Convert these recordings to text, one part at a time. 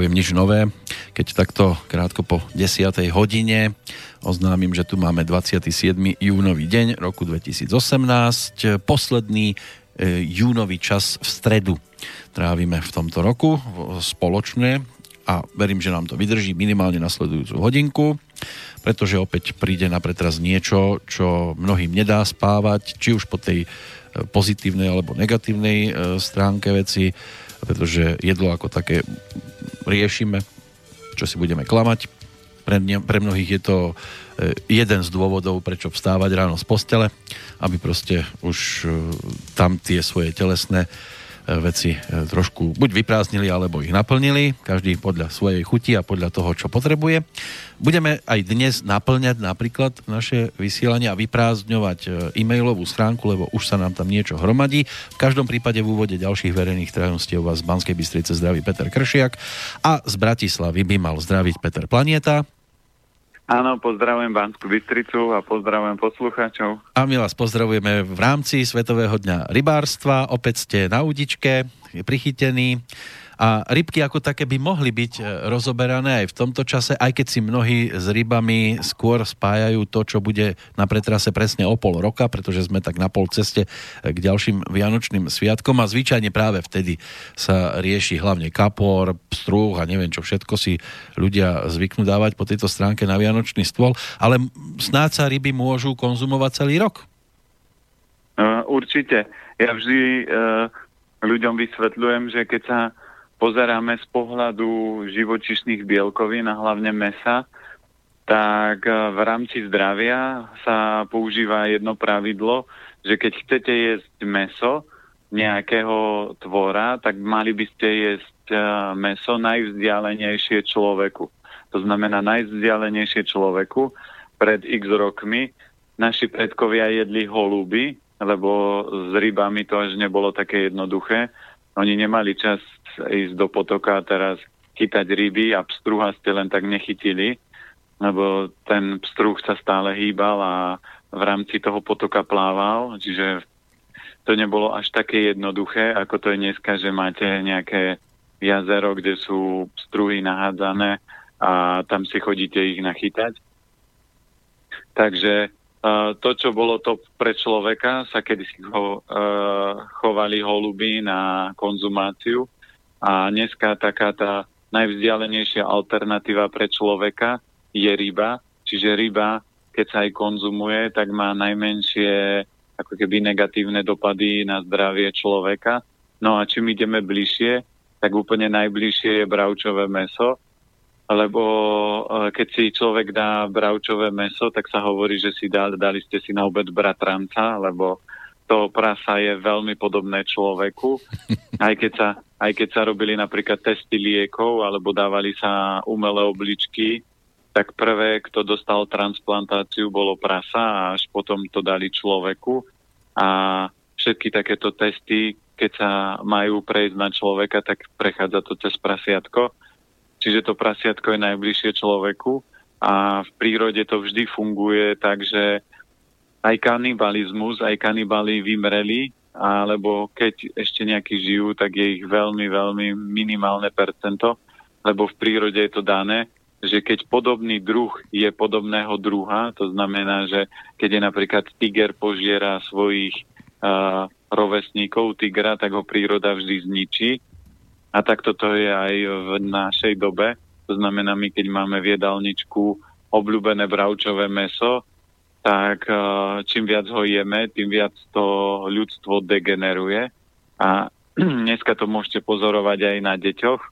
Nepoviem nič nové, keď takto krátko po 10. hodine oznámim, že tu máme 27. júnový deň roku 2018, posledný e, júnový čas v stredu trávime v tomto roku spoločne a verím, že nám to vydrží minimálne nasledujúcu hodinku, pretože opäť príde na pretraz niečo, čo mnohým nedá spávať, či už po tej e, pozitívnej alebo negatívnej e, stránke veci, pretože jedlo ako také riešime, čo si budeme klamať. Pre, mňa, pre mnohých je to e, jeden z dôvodov, prečo vstávať ráno z postele, aby proste už tam tie svoje telesné veci e, trošku buď vyprázdnili, alebo ich naplnili, každý podľa svojej chuti a podľa toho, čo potrebuje. Budeme aj dnes naplňať napríklad naše vysielanie a vyprázdňovať e, e-mailovú schránku, lebo už sa nám tam niečo hromadí. V každom prípade v úvode ďalších verejných tajomstiev vás z Banskej Bystrice zdraví Peter Kršiak a z Bratislavy by mal zdraviť Peter Planieta. Áno, pozdravujem Banskú Bystricu a pozdravujem poslucháčov. A my vás pozdravujeme v rámci Svetového dňa rybárstva. Opäť ste na udičke, prichytení a rybky ako také by mohli byť e, rozoberané aj v tomto čase, aj keď si mnohí s rybami skôr spájajú to, čo bude na pretrase presne o pol roka, pretože sme tak na pol ceste e, k ďalším vianočným sviatkom a zvyčajne práve vtedy sa rieši hlavne kapor, strúh a neviem čo všetko si ľudia zvyknú dávať po tejto stránke na vianočný stôl, ale snáď sa ryby môžu konzumovať celý rok. Uh, určite. Ja vždy uh, ľuďom vysvetľujem, že keď sa pozeráme z pohľadu živočišných bielkovín a hlavne mesa, tak e, v rámci zdravia sa používa jedno pravidlo, že keď chcete jesť meso nejakého tvora, tak mali by ste jesť e, meso najvzdialenejšie človeku. To znamená najvzdialenejšie človeku. Pred x rokmi naši predkovia jedli holuby, lebo s rybami to až nebolo také jednoduché. Oni nemali čas ísť do potoka a teraz chytať ryby a pstruha ste len tak nechytili, lebo ten pstruh sa stále hýbal a v rámci toho potoka plával, čiže to nebolo až také jednoduché, ako to je dneska, že máte nejaké jazero, kde sú pstruhy nahádzané a tam si chodíte ich nachytať. Takže to, čo bolo to pre človeka, sa kedysi ho, uh, chovali holuby na konzumáciu a dneska taká tá najvzdialenejšia alternatíva pre človeka je ryba, čiže ryba, keď sa aj konzumuje, tak má najmenšie ako keby negatívne dopady na zdravie človeka. No a čím ideme bližšie, tak úplne najbližšie je bravčové meso, lebo e, keď si človek dá bravčové meso, tak sa hovorí, že si dali, dali ste si na obed bratranca, lebo to prasa je veľmi podobné človeku. Aj keď sa, aj keď sa robili napríklad testy liekov alebo dávali sa umelé obličky, tak prvé, kto dostal transplantáciu, bolo prasa a až potom to dali človeku. A všetky takéto testy, keď sa majú prejsť na človeka, tak prechádza to cez prasiatko čiže to prasiatko je najbližšie človeku a v prírode to vždy funguje tak, že aj kanibalizmus, aj kanibali vymreli, alebo keď ešte nejakí žijú, tak je ich veľmi, veľmi minimálne percento, lebo v prírode je to dané, že keď podobný druh je podobného druha, to znamená, že keď je napríklad tiger požiera svojich uh, rovesníkov tigra, tak ho príroda vždy zničí a tak toto je aj v našej dobe. To znamená, my keď máme v jedálničku obľúbené bravčové meso, tak eh, čím viac ho jeme, tým viac to ľudstvo degeneruje. A dneska to môžete pozorovať aj na deťoch,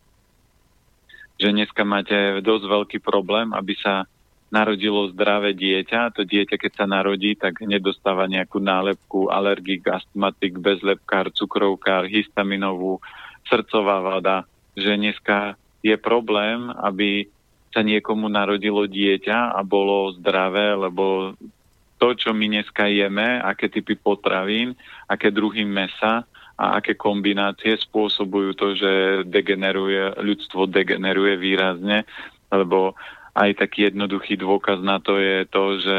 že dneska máte dosť veľký problém, aby sa narodilo zdravé dieťa. To dieťa, keď sa narodí, tak nedostáva nejakú nálepku alergik, astmatik, bezlepkár, cukrovkár, histaminovú srdcová vada, že dneska je problém, aby sa niekomu narodilo dieťa a bolo zdravé, lebo to, čo my dneska jeme, aké typy potravín, aké druhy mesa a aké kombinácie spôsobujú to, že degeneruje, ľudstvo degeneruje výrazne, lebo aj taký jednoduchý dôkaz na to je to, že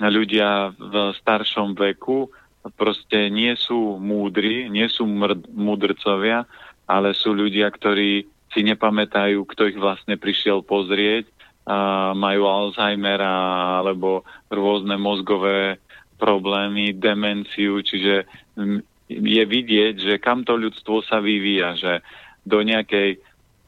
ľudia v staršom veku proste nie sú múdri, nie sú mr- múdrcovia, ale sú ľudia, ktorí si nepamätajú, kto ich vlastne prišiel pozrieť, majú Alzheimera alebo rôzne mozgové problémy, demenciu, čiže je vidieť, že kam to ľudstvo sa vyvíja, že do nejakej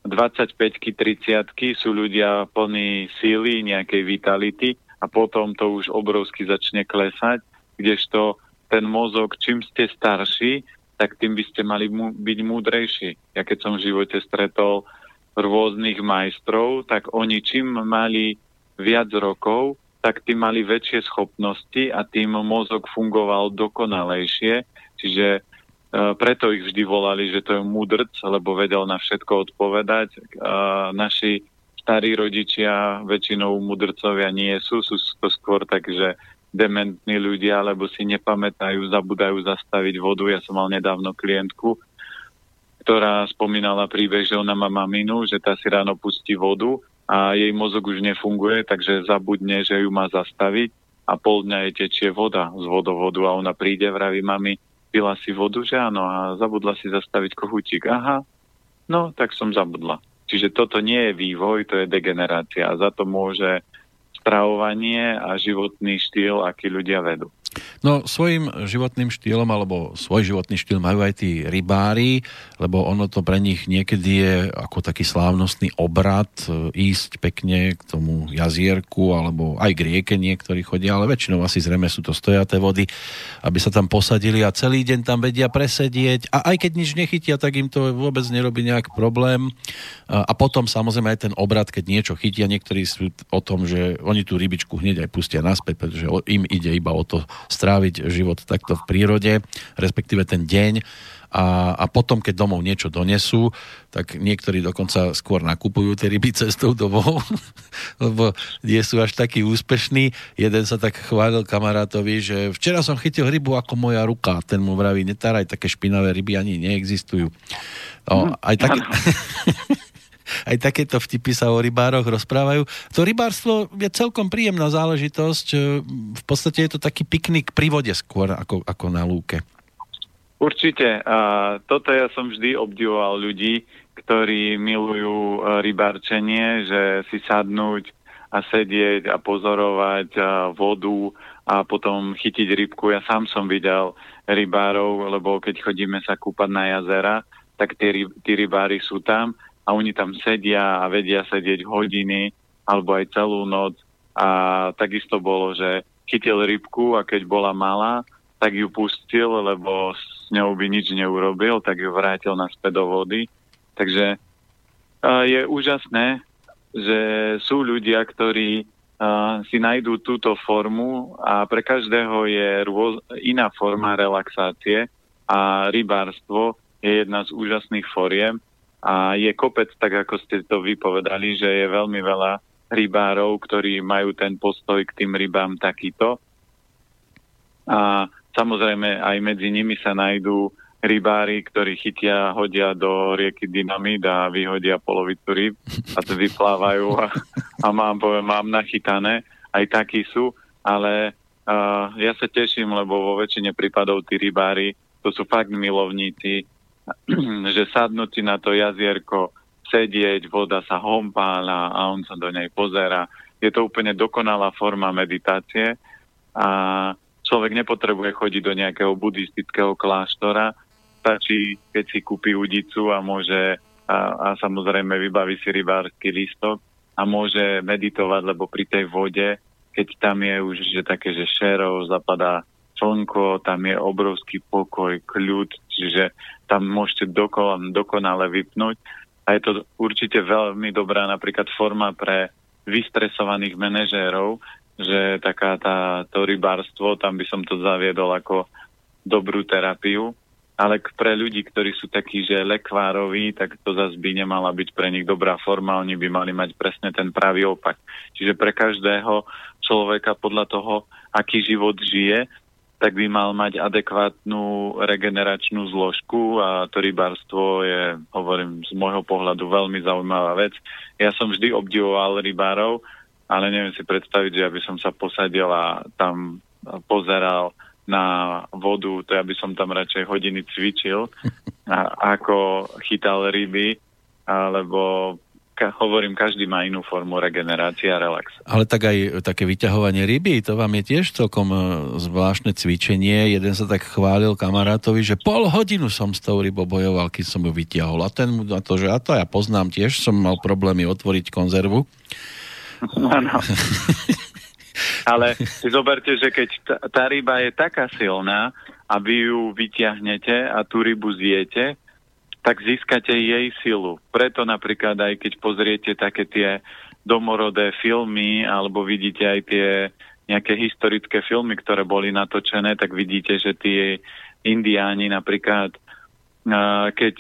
25 30 sú ľudia plní síly, nejakej vitality a potom to už obrovsky začne klesať, kdežto ten mozog, čím ste starší, tak tým by ste mali mu, byť múdrejší. Ja keď som v živote stretol rôznych majstrov, tak oni čím mali viac rokov, tak tým mali väčšie schopnosti a tým mozog fungoval dokonalejšie. Čiže e, preto ich vždy volali, že to je mudrc, lebo vedel na všetko odpovedať. E, naši starí rodičia väčšinou mudrcovia nie sú, sú to skôr tak, že dementní ľudia, lebo si nepamätajú, zabudajú zastaviť vodu. Ja som mal nedávno klientku, ktorá spomínala príbeh, že ona má maminu, že tá si ráno pustí vodu a jej mozog už nefunguje, takže zabudne, že ju má zastaviť a pol dňa jej tečie voda z vodovodu a ona príde, vraví mami, pila si vodu, že áno, a zabudla si zastaviť kohutík. Aha, no tak som zabudla. Čiže toto nie je vývoj, to je degenerácia za to môže stravovanie a životný štýl, aký ľudia vedú. No svojim životným štýlom alebo svoj životný štýl majú aj tí rybári, lebo ono to pre nich niekedy je ako taký slávnostný obrad e, ísť pekne k tomu jazierku alebo aj k rieke niektorí chodia, ale väčšinou asi zrejme sú to stojaté vody, aby sa tam posadili a celý deň tam vedia presedieť a aj keď nič nechytia, tak im to vôbec nerobí nejak problém. A potom samozrejme aj ten obrad, keď niečo chytia, niektorí sú o tom, že oni tú rybičku hneď aj pustia naspäť, pretože im ide iba o to stráviť život takto v prírode, respektíve ten deň a, a potom, keď domov niečo donesú, tak niektorí dokonca skôr nakupujú tie ryby cestou domov, lebo nie sú až takí úspešní. Jeden sa tak chválil kamarátovi, že včera som chytil rybu ako moja ruka. Ten mu vraví, netáraj, také špinavé ryby ani neexistujú. No, hm, aj také... aj takéto vtipy sa o rybároch rozprávajú. To rybárstvo je celkom príjemná záležitosť. E, v podstate je to taký piknik pri vode skôr ako, ako na lúke. Určite. A toto ja som vždy obdivoval ľudí, ktorí milujú e, rybárčenie, že si sadnúť a sedieť a pozorovať a vodu a potom chytiť rybku. Ja sám som videl rybárov, lebo keď chodíme sa kúpať na jazera, tak tí, tí rybári sú tam a oni tam sedia a vedia sedieť hodiny alebo aj celú noc a takisto bolo, že chytil rybku a keď bola malá, tak ju pustil, lebo s ňou by nič neurobil, tak ju vrátil naspäť do vody. Takže je úžasné, že sú ľudia, ktorí si nájdú túto formu a pre každého je rôz, iná forma relaxácie a rybárstvo je jedna z úžasných foriem a je kopec, tak ako ste to vypovedali, že je veľmi veľa rybárov, ktorí majú ten postoj k tým rybám takýto. A samozrejme aj medzi nimi sa nájdú rybári, ktorí chytia, hodia do rieky Dynamit a vyhodia polovicu ryb a to vyplávajú a, a mám, poviem, mám nachytané. Aj takí sú, ale uh, ja sa teším, lebo vo väčšine prípadov tí rybári, to sú fakt milovníci že sadnúť si na to jazierko, sedieť, voda sa hompála a on sa do nej pozera. Je to úplne dokonalá forma meditácie a človek nepotrebuje chodiť do nejakého buddhistického kláštora, stačí, keď si kúpi udicu a môže a, a samozrejme vybaví si rybársky lístok a môže meditovať, lebo pri tej vode, keď tam je už že také, že šerov zapadá slnko, tam je obrovský pokoj, kľud, čiže tam môžete dokon, dokonale vypnúť. A je to určite veľmi dobrá napríklad forma pre vystresovaných manažérov, že taká tá, to rybárstvo, tam by som to zaviedol ako dobrú terapiu. Ale pre ľudí, ktorí sú takí, že lekvároví, tak to zase by nemala byť pre nich dobrá forma, oni by mali mať presne ten pravý opak. Čiže pre každého človeka podľa toho, aký život žije, tak by mal mať adekvátnu regeneračnú zložku a to rybárstvo je, hovorím, z môjho pohľadu veľmi zaujímavá vec. Ja som vždy obdivoval rybárov, ale neviem si predstaviť, že aby som sa posadil a tam pozeral na vodu, to ja by som tam radšej hodiny cvičil, a, ako chytal ryby. alebo ka, hovorím, každý má inú formu regenerácie a relax. Ale tak aj také vyťahovanie ryby, to vám je tiež celkom e, zvláštne cvičenie. Jeden sa tak chválil kamarátovi, že pol hodinu som s tou rybou bojoval, keď som ju vyťahol. A ten mu na to, že a to ja poznám tiež, som mal problémy otvoriť konzervu. Áno. Ale si zoberte, že keď tá, tá ryba je taká silná a vy ju vyťahnete a tú rybu zjete, tak získate jej silu. Preto napríklad aj keď pozriete také tie domorodé filmy alebo vidíte aj tie nejaké historické filmy, ktoré boli natočené, tak vidíte, že tie indiáni napríklad keď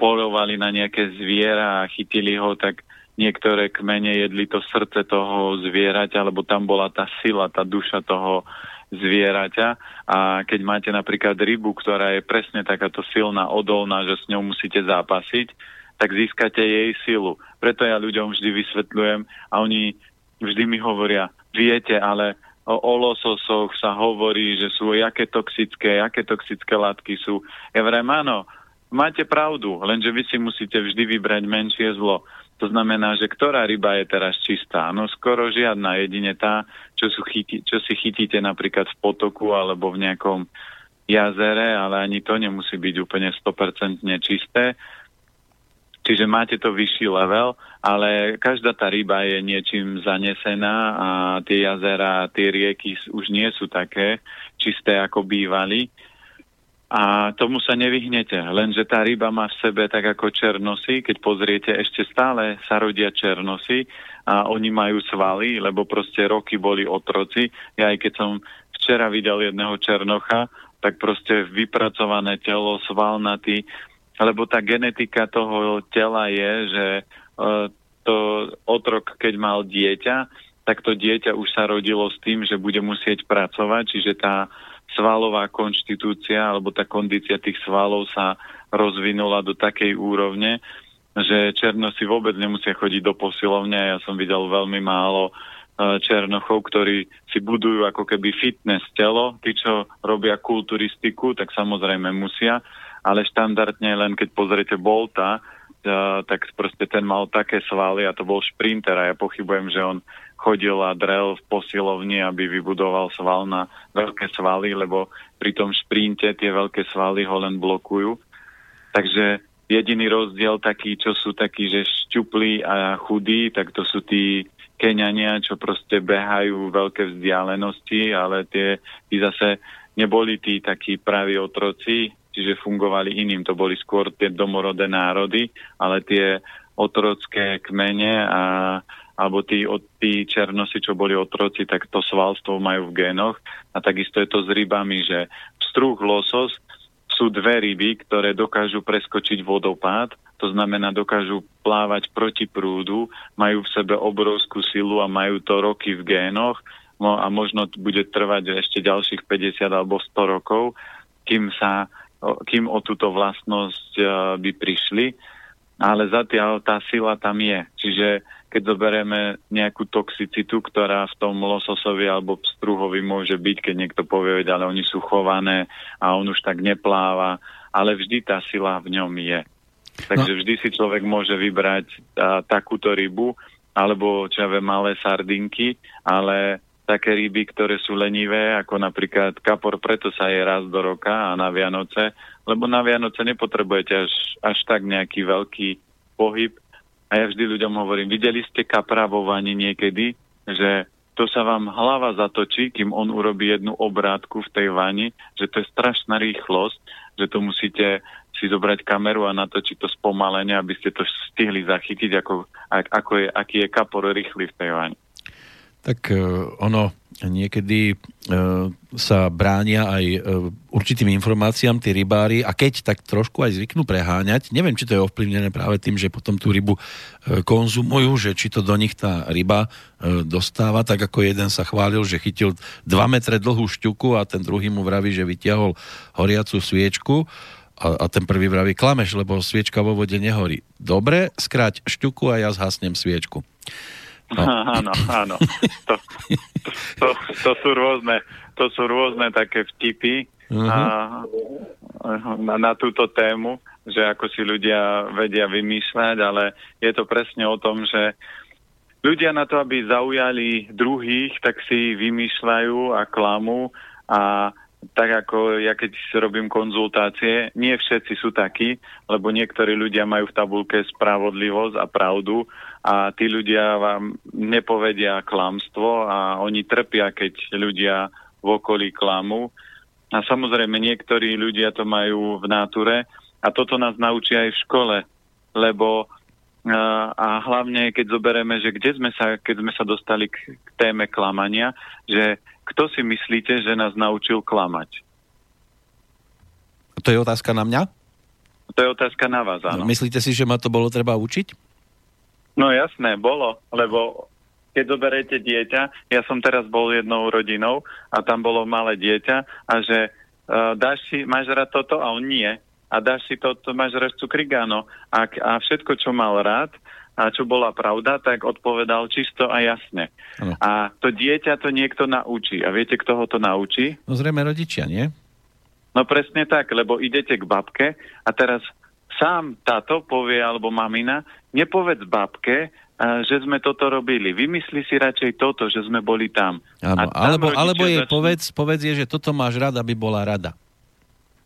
polovali na nejaké zviera a chytili ho, tak niektoré kmene jedli to srdce toho zvieraťa, alebo tam bola tá sila, tá duša toho zvieraťa a keď máte napríklad rybu, ktorá je presne takáto silná, odolná, že s ňou musíte zápasiť, tak získate jej silu. Preto ja ľuďom vždy vysvetľujem a oni vždy mi hovoria, viete, ale o, o lososoch sa hovorí, že sú jaké toxické, aké toxické látky sú. Ja vrem, áno, máte pravdu, lenže vy si musíte vždy vybrať menšie zlo. To znamená, že ktorá ryba je teraz čistá? No skoro žiadna, jedine tá, čo, sú chyti, čo si chytíte napríklad v potoku alebo v nejakom jazere, ale ani to nemusí byť úplne 100% čisté. Čiže máte to vyšší level, ale každá tá ryba je niečím zanesená a tie jazera, tie rieky už nie sú také čisté, ako bývali. A tomu sa nevyhnete, lenže tá ryba má v sebe tak ako černosy, keď pozriete, ešte stále sa rodia černosy a oni majú svaly, lebo proste roky boli otroci. Ja aj keď som včera videl jedného černocha, tak proste vypracované telo, svalnatý, lebo tá genetika toho tela je, že uh, to otrok, keď mal dieťa, tak to dieťa už sa rodilo s tým, že bude musieť pracovať, čiže tá svalová konštitúcia alebo tá kondícia tých svalov sa rozvinula do takej úrovne, že černosi vôbec nemusia chodiť do posilovne. Ja som videl veľmi málo e, černochov, ktorí si budujú ako keby fitness telo. Tí, čo robia kulturistiku, tak samozrejme musia, ale štandardne len keď pozriete Bolta, tak proste ten mal také svaly a to bol šprinter a ja pochybujem, že on chodil a drel v posilovni, aby vybudoval sval na veľké svaly, lebo pri tom šprinte tie veľké svaly ho len blokujú. Takže jediný rozdiel taký, čo sú takí, že šťuplí a chudí, tak to sú tí Keňania, čo proste behajú veľké vzdialenosti, ale tie, tí zase neboli tí takí praví otroci, čiže fungovali iným. To boli skôr tie domorodé národy, ale tie otrocké kmene a alebo tí, tí černosi, čo boli otroci, tak to svalstvo majú v génoch. A takisto je to s rybami, že struh losos sú dve ryby, ktoré dokážu preskočiť vodopád, to znamená dokážu plávať proti prúdu, majú v sebe obrovskú silu a majú to roky v génoch no a možno bude trvať ešte ďalších 50 alebo 100 rokov, kým, sa, kým o túto vlastnosť by prišli. Ale zatiaľ tá sila tam je. Čiže keď zoberieme nejakú toxicitu, ktorá v tom lososovi alebo struhovi môže byť, keď niekto povie, ale oni sú chované a on už tak nepláva, ale vždy tá sila v ňom je. Takže no. vždy si človek môže vybrať a, takúto rybu, alebo čo ja viem, malé sardinky, ale také ryby, ktoré sú lenivé, ako napríklad kapor, preto sa je raz do roka a na Vianoce, lebo na Vianoce nepotrebujete až, až tak nejaký veľký pohyb, a ja vždy ľuďom hovorím, videli ste kapra vo vani niekedy, že to sa vám hlava zatočí, kým on urobí jednu obrátku v tej vani, že to je strašná rýchlosť, že to musíte si zobrať kameru a natočiť to spomalenie, aby ste to stihli zachytiť, ako, ako je, aký je kapor rýchly v tej vani. Tak uh, ono niekedy uh, sa bránia aj uh, určitým informáciám tí rybári a keď tak trošku aj zvyknú preháňať, neviem, či to je ovplyvnené práve tým, že potom tú rybu konzumujú, že či to do nich tá ryba dostáva, tak ako jeden sa chválil, že chytil 2 metre dlhú šťuku a ten druhý mu vraví, že vytiahol horiacu sviečku a, a ten prvý vraví, klameš, lebo sviečka vo vode nehorí. Dobre, skráť šťuku a ja zhasnem sviečku. No. Áno, áno. To, to, to, sú rôzne, to sú rôzne také vtipy uh-huh. a, na, na túto tému, že ako si ľudia vedia vymýšľať, ale je to presne o tom, že ľudia na to, aby zaujali druhých, tak si vymýšľajú a klamú a tak ako ja keď robím konzultácie, nie všetci sú takí, lebo niektorí ľudia majú v tabulke spravodlivosť a pravdu a tí ľudia vám nepovedia klamstvo a oni trpia, keď ľudia v okolí klamu. A samozrejme niektorí ľudia to majú v náture a toto nás naučí aj v škole, lebo a hlavne keď zoberieme, že kde sme sa, keď sme sa dostali k, k téme klamania, že kto si myslíte, že nás naučil klamať? To je otázka na mňa? To je otázka na vás, áno. Myslíte si, že ma to bolo treba učiť? No jasné, bolo, lebo keď zoberete dieťa, ja som teraz bol jednou rodinou a tam bolo malé dieťa a že uh, dáš si, máš rád toto a on nie a dáš si to, to máš reč cukrigáno. A, a všetko, čo mal rád, a čo bola pravda, tak odpovedal čisto a jasne. Ano. A to dieťa to niekto naučí. A viete, kto ho to naučí? No zrejme rodičia, nie? No presne tak, lebo idete k babke a teraz sám táto povie, alebo mamina, nepovedz babke, že sme toto robili. Vymysli si radšej toto, že sme boli tam. Áno, tam alebo, alebo jej začnú... povedz, povedz je, že toto máš rada, aby bola rada.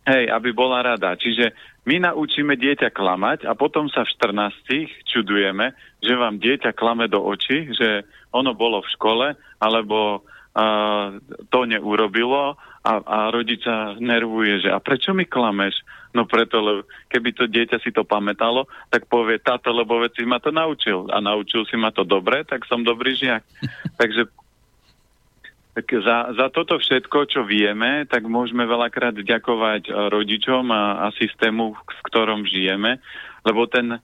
Hej, aby bola rada. Čiže my naučíme dieťa klamať a potom sa v 14 čudujeme, že vám dieťa klame do očí, že ono bolo v škole, alebo uh, to neurobilo a, a rodiča nervuje, že a prečo mi klameš? No preto, lebo keby to dieťa si to pamätalo, tak povie, táto, lebo veci ma to naučil. A naučil si ma to dobre, tak som dobrý žiak. Takže tak za, za toto všetko, čo vieme, tak môžeme veľakrát ďakovať e, rodičom a, a systému, v ktorom žijeme, lebo ten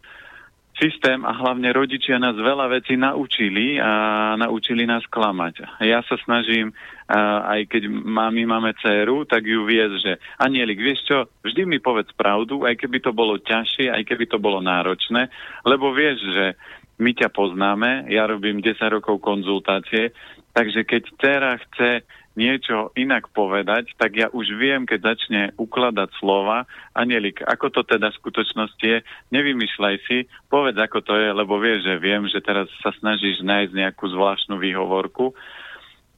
systém a hlavne rodičia nás veľa vecí naučili a naučili nás klamať. Ja sa snažím, a, aj keď my máme dceru, tak ju viesť, že Anielik, vieš čo, vždy mi povedz pravdu, aj keby to bolo ťažšie, aj keby to bolo náročné, lebo vieš, že my ťa poznáme, ja robím 10 rokov konzultácie, Takže keď dcera chce niečo inak povedať, tak ja už viem, keď začne ukladať slova, Anielik, ako to teda v skutočnosti je, nevymýšľaj si, povedz, ako to je, lebo vieš, že viem, že teraz sa snažíš nájsť nejakú zvláštnu výhovorku.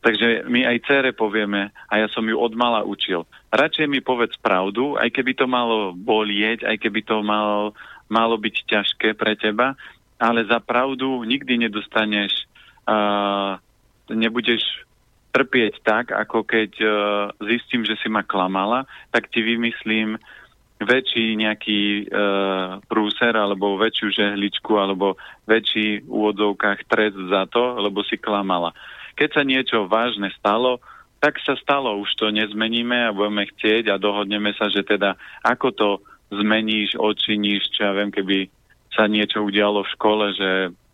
Takže my aj cére povieme, a ja som ju odmala učil, radšej mi povedz pravdu, aj keby to malo bolieť, aj keby to malo, malo byť ťažké pre teba, ale za pravdu nikdy nedostaneš uh, nebudeš trpieť tak, ako keď uh, zistím, že si ma klamala, tak ti vymyslím väčší nejaký uh, prúser alebo väčšiu žehličku alebo väčší v úvodzovkách trest za to, lebo si klamala. Keď sa niečo vážne stalo, tak sa stalo, už to nezmeníme a budeme chcieť a dohodneme sa, že teda ako to zmeníš, odčiníš, čo ja viem, keby sa niečo udialo v škole, že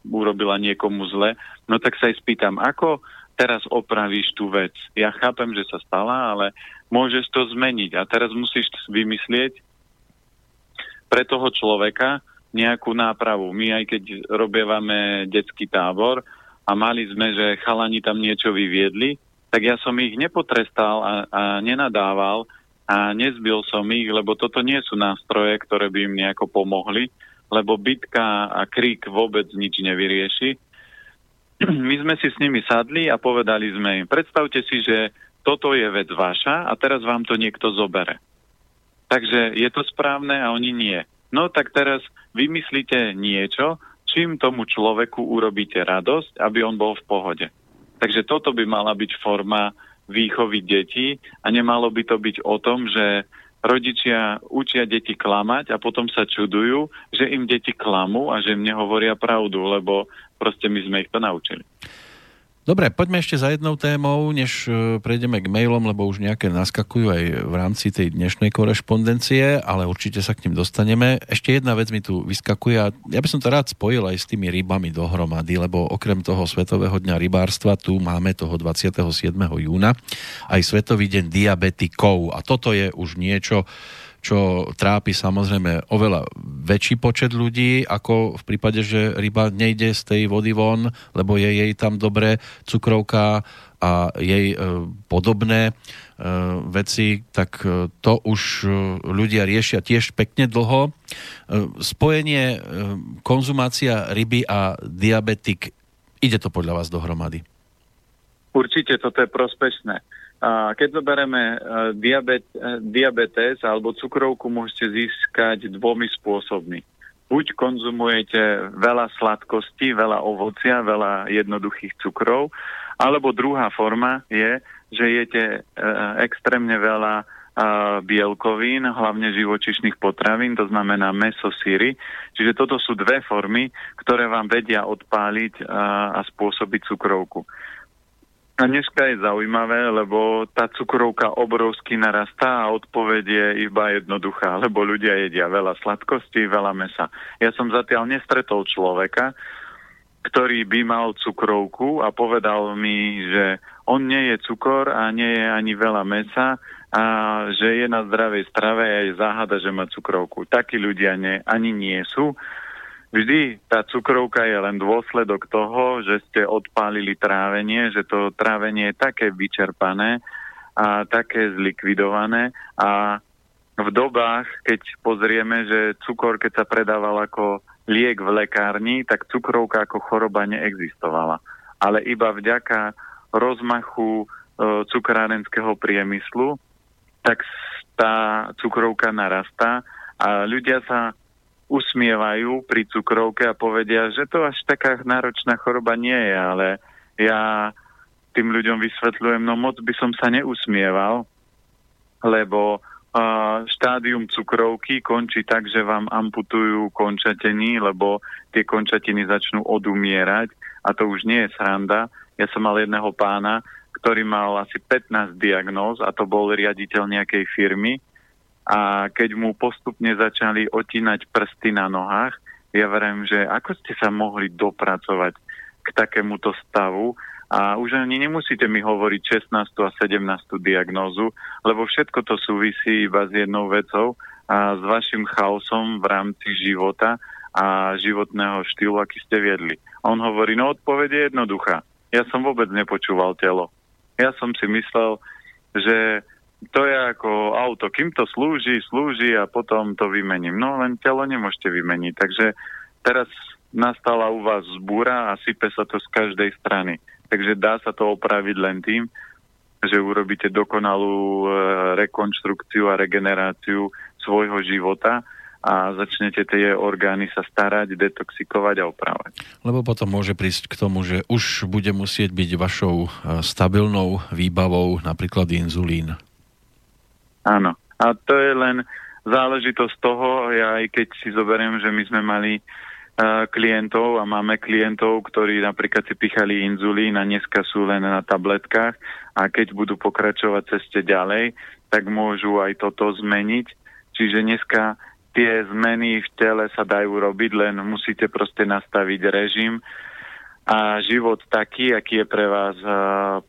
urobila niekomu zle, no tak sa aj spýtam, ako teraz opravíš tú vec. Ja chápem, že sa stala, ale môžeš to zmeniť a teraz musíš vymyslieť pre toho človeka nejakú nápravu. My aj keď robievame detský tábor a mali sme, že chalani tam niečo vyviedli, tak ja som ich nepotrestal a, a nenadával a nezbil som ich, lebo toto nie sú nástroje, ktoré by im nejako pomohli lebo bitka a krík vôbec nič nevyrieši. My sme si s nimi sadli a povedali sme im, predstavte si, že toto je vec vaša a teraz vám to niekto zobere. Takže je to správne a oni nie. No tak teraz vymyslíte niečo, čím tomu človeku urobíte radosť, aby on bol v pohode. Takže toto by mala byť forma výchovy detí a nemalo by to byť o tom, že rodičia učia deti klamať a potom sa čudujú, že im deti klamú a že im nehovoria pravdu, lebo proste my sme ich to naučili. Dobre, poďme ešte za jednou témou, než e, prejdeme k mailom, lebo už nejaké naskakujú aj v rámci tej dnešnej korešpondencie, ale určite sa k ním dostaneme. Ešte jedna vec mi tu vyskakuje a ja by som to rád spojil aj s tými rybami dohromady, lebo okrem toho Svetového dňa rybárstva tu máme toho 27. júna aj Svetový deň diabetikov a toto je už niečo, čo trápi samozrejme oveľa väčší počet ľudí, ako v prípade, že ryba nejde z tej vody von, lebo je jej tam dobre cukrovka a jej e, podobné e, veci, tak e, to už ľudia riešia tiež pekne dlho. Spojenie konzumácia ryby a diabetik, ide to podľa vás dohromady? Určite toto je prospešné. Keď zoberieme diabet, diabetes alebo cukrovku, môžete získať dvomi spôsobmi. Buď konzumujete veľa sladkosti, veľa ovocia, veľa jednoduchých cukrov, alebo druhá forma je, že jete e, extrémne veľa e, bielkovín, hlavne živočišných potravín, to znamená meso, síry. Čiže toto sú dve formy, ktoré vám vedia odpáliť a, e, a spôsobiť cukrovku. A dneska je zaujímavé, lebo tá cukrovka obrovsky narastá a odpoveď je iba jednoduchá, lebo ľudia jedia veľa sladkostí, veľa mesa. Ja som zatiaľ nestretol človeka, ktorý by mal cukrovku a povedal mi, že on nie je cukor a nie je ani veľa mesa a že je na zdravej strave a je záhada, že má cukrovku. Takí ľudia nie, ani nie sú. Vždy tá cukrovka je len dôsledok toho, že ste odpálili trávenie, že to trávenie je také vyčerpané a také zlikvidované a v dobách, keď pozrieme, že cukor, keď sa predával ako liek v lekárni, tak cukrovka ako choroba neexistovala. Ale iba vďaka rozmachu e, cukrárenského priemyslu, tak tá cukrovka narastá a ľudia sa usmievajú pri cukrovke a povedia, že to až taká náročná choroba nie je, ale ja tým ľuďom vysvetľujem, no moc by som sa neusmieval, lebo štádium cukrovky končí tak, že vám amputujú končatiny, lebo tie končatiny začnú odumierať a to už nie je sranda. Ja som mal jedného pána, ktorý mal asi 15 diagnóz a to bol riaditeľ nejakej firmy a keď mu postupne začali otínať prsty na nohách, ja verím, že ako ste sa mohli dopracovať k takémuto stavu a už ani nemusíte mi hovoriť 16. a 17. diagnózu, lebo všetko to súvisí iba s jednou vecou a s vašim chaosom v rámci života a životného štýlu, aký ste viedli. On hovorí, no odpoveď je jednoduchá. Ja som vôbec nepočúval telo. Ja som si myslel, že to je ako auto. Kým to slúži, slúži a potom to vymením. No len telo nemôžete vymeniť. Takže teraz nastala u vás zbúra a sype sa to z každej strany. Takže dá sa to opraviť len tým, že urobíte dokonalú e, rekonštrukciu a regeneráciu svojho života a začnete tie orgány sa starať, detoxikovať a opravať. Lebo potom môže prísť k tomu, že už bude musieť byť vašou e, stabilnou výbavou napríklad inzulín. Áno. A to je len záležitosť toho, ja aj keď si zoberiem, že my sme mali klientov a máme klientov, ktorí napríklad si pichali inzulín a dneska sú len na tabletkách a keď budú pokračovať ceste ďalej, tak môžu aj toto zmeniť. Čiže dneska tie zmeny v tele sa dajú robiť, len musíte proste nastaviť režim a život taký, aký je pre vás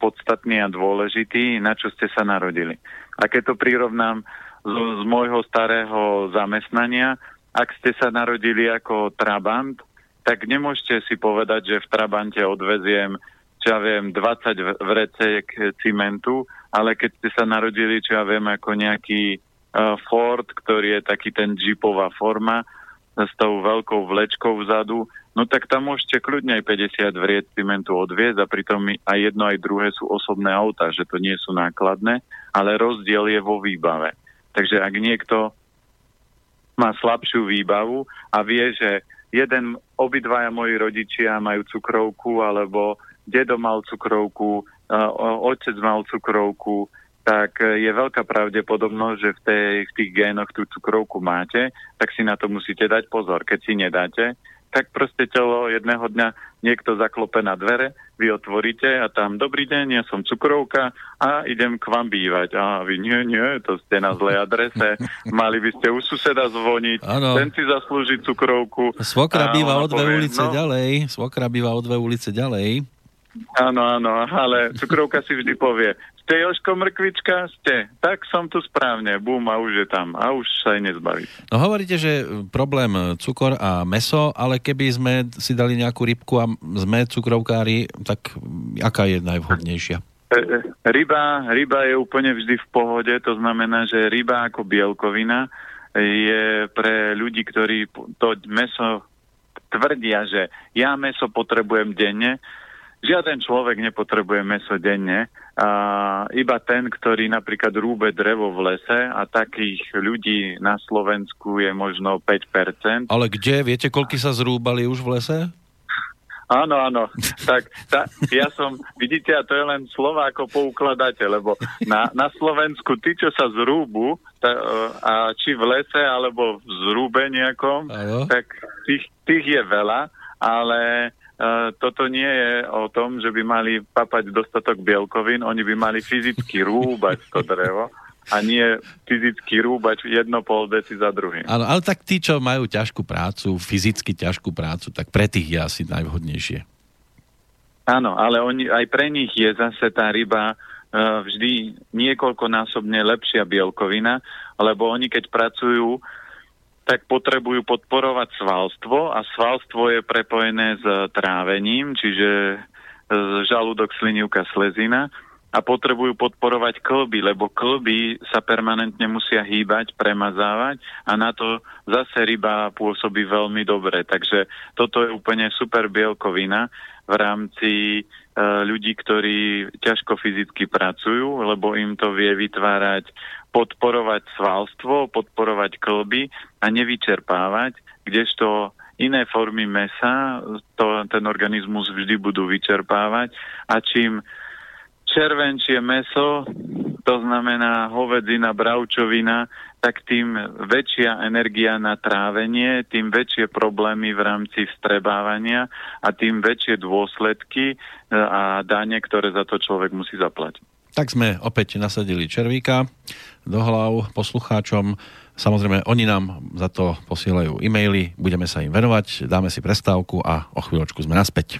podstatný a dôležitý, na čo ste sa narodili. A keď to prirovnám z, z môjho starého zamestnania, ak ste sa narodili ako Trabant, tak nemôžete si povedať, že v Trabante odveziem, čo ja viem, 20 vrecek cimentu, ale keď ste sa narodili, čo ja viem, ako nejaký uh, Ford, ktorý je taký ten jeepová forma, s tou veľkou vlečkou vzadu, no tak tam môžete kľudne aj 50 vriec cimentu odviezť a pritom aj jedno aj druhé sú osobné auta, že to nie sú nákladné, ale rozdiel je vo výbave. Takže ak niekto má slabšiu výbavu a vie, že jeden, obidvaja moji rodičia majú cukrovku, alebo dedo mal cukrovku, otec mal cukrovku, tak je veľká pravdepodobnosť, že v, tej, v tých génoch tú cukrovku máte, tak si na to musíte dať pozor. Keď si nedáte, tak proste telo jedného dňa niekto zaklope na dvere, vy otvoríte a tam, dobrý deň, ja som cukrovka a idem k vám bývať. A vy, nie, nie, to ste na zlej adrese, mali by ste u suseda zvoniť, ano. ten si zaslúži cukrovku. Svokra býva o dve povie, ulice no, ďalej, svokra býva o dve ulice ďalej. Áno, áno, ale cukrovka si vždy povie, ste Joško Mrkvička? Ste. Tak som tu správne. Bum, a už je tam. A už sa aj nezbaví. No hovoríte, že problém cukor a meso, ale keby sme si dali nejakú rybku a sme cukrovkári, tak aká je najvhodnejšia? E, e, ryba, ryba je úplne vždy v pohode, to znamená, že ryba ako bielkovina je pre ľudí, ktorí to meso tvrdia, že ja meso potrebujem denne, Žiaden človek nepotrebuje meso denne, a iba ten, ktorý napríklad rúbe drevo v lese a takých ľudí na Slovensku je možno 5%. Ale kde? Viete, koľky sa zrúbali už v lese? Áno, áno. Tak tá, ja som, vidíte, a to je len slova ako poukladáte, lebo na, na Slovensku tí, čo sa zrúbu, tá, a či v lese, alebo v zrúbe nejakom, áno. tak tých, tých je veľa, ale toto nie je o tom, že by mali papať dostatok bielkovín, oni by mali fyzicky rúbať to drevo a nie fyzicky rúbať jedno pol deci za druhým. Áno, ale tak tí, čo majú ťažkú prácu, fyzicky ťažkú prácu, tak pre tých je asi najvhodnejšie. Áno, ale oni, aj pre nich je zase tá ryba uh, vždy niekoľkonásobne lepšia bielkovina, lebo oni keď pracujú tak potrebujú podporovať svalstvo a svalstvo je prepojené s trávením, čiže žalúdok, slinivka, slezina a potrebujú podporovať klby, lebo klby sa permanentne musia hýbať, premazávať a na to zase ryba pôsobí veľmi dobre. Takže toto je úplne super bielkovina v rámci e, ľudí, ktorí ťažko fyzicky pracujú, lebo im to vie vytvárať podporovať svalstvo, podporovať klby a nevyčerpávať, kdežto iné formy mesa to, ten organizmus vždy budú vyčerpávať a čím červenčie meso, to znamená hovedzina, bravčovina, tak tým väčšia energia na trávenie, tým väčšie problémy v rámci vstrebávania a tým väčšie dôsledky e, a dane, ktoré za to človek musí zaplatiť. Tak sme opäť nasadili červíka do hlav poslucháčom. Samozrejme, oni nám za to posielajú e-maily, budeme sa im venovať, dáme si prestávku a o chvíľočku sme naspäť.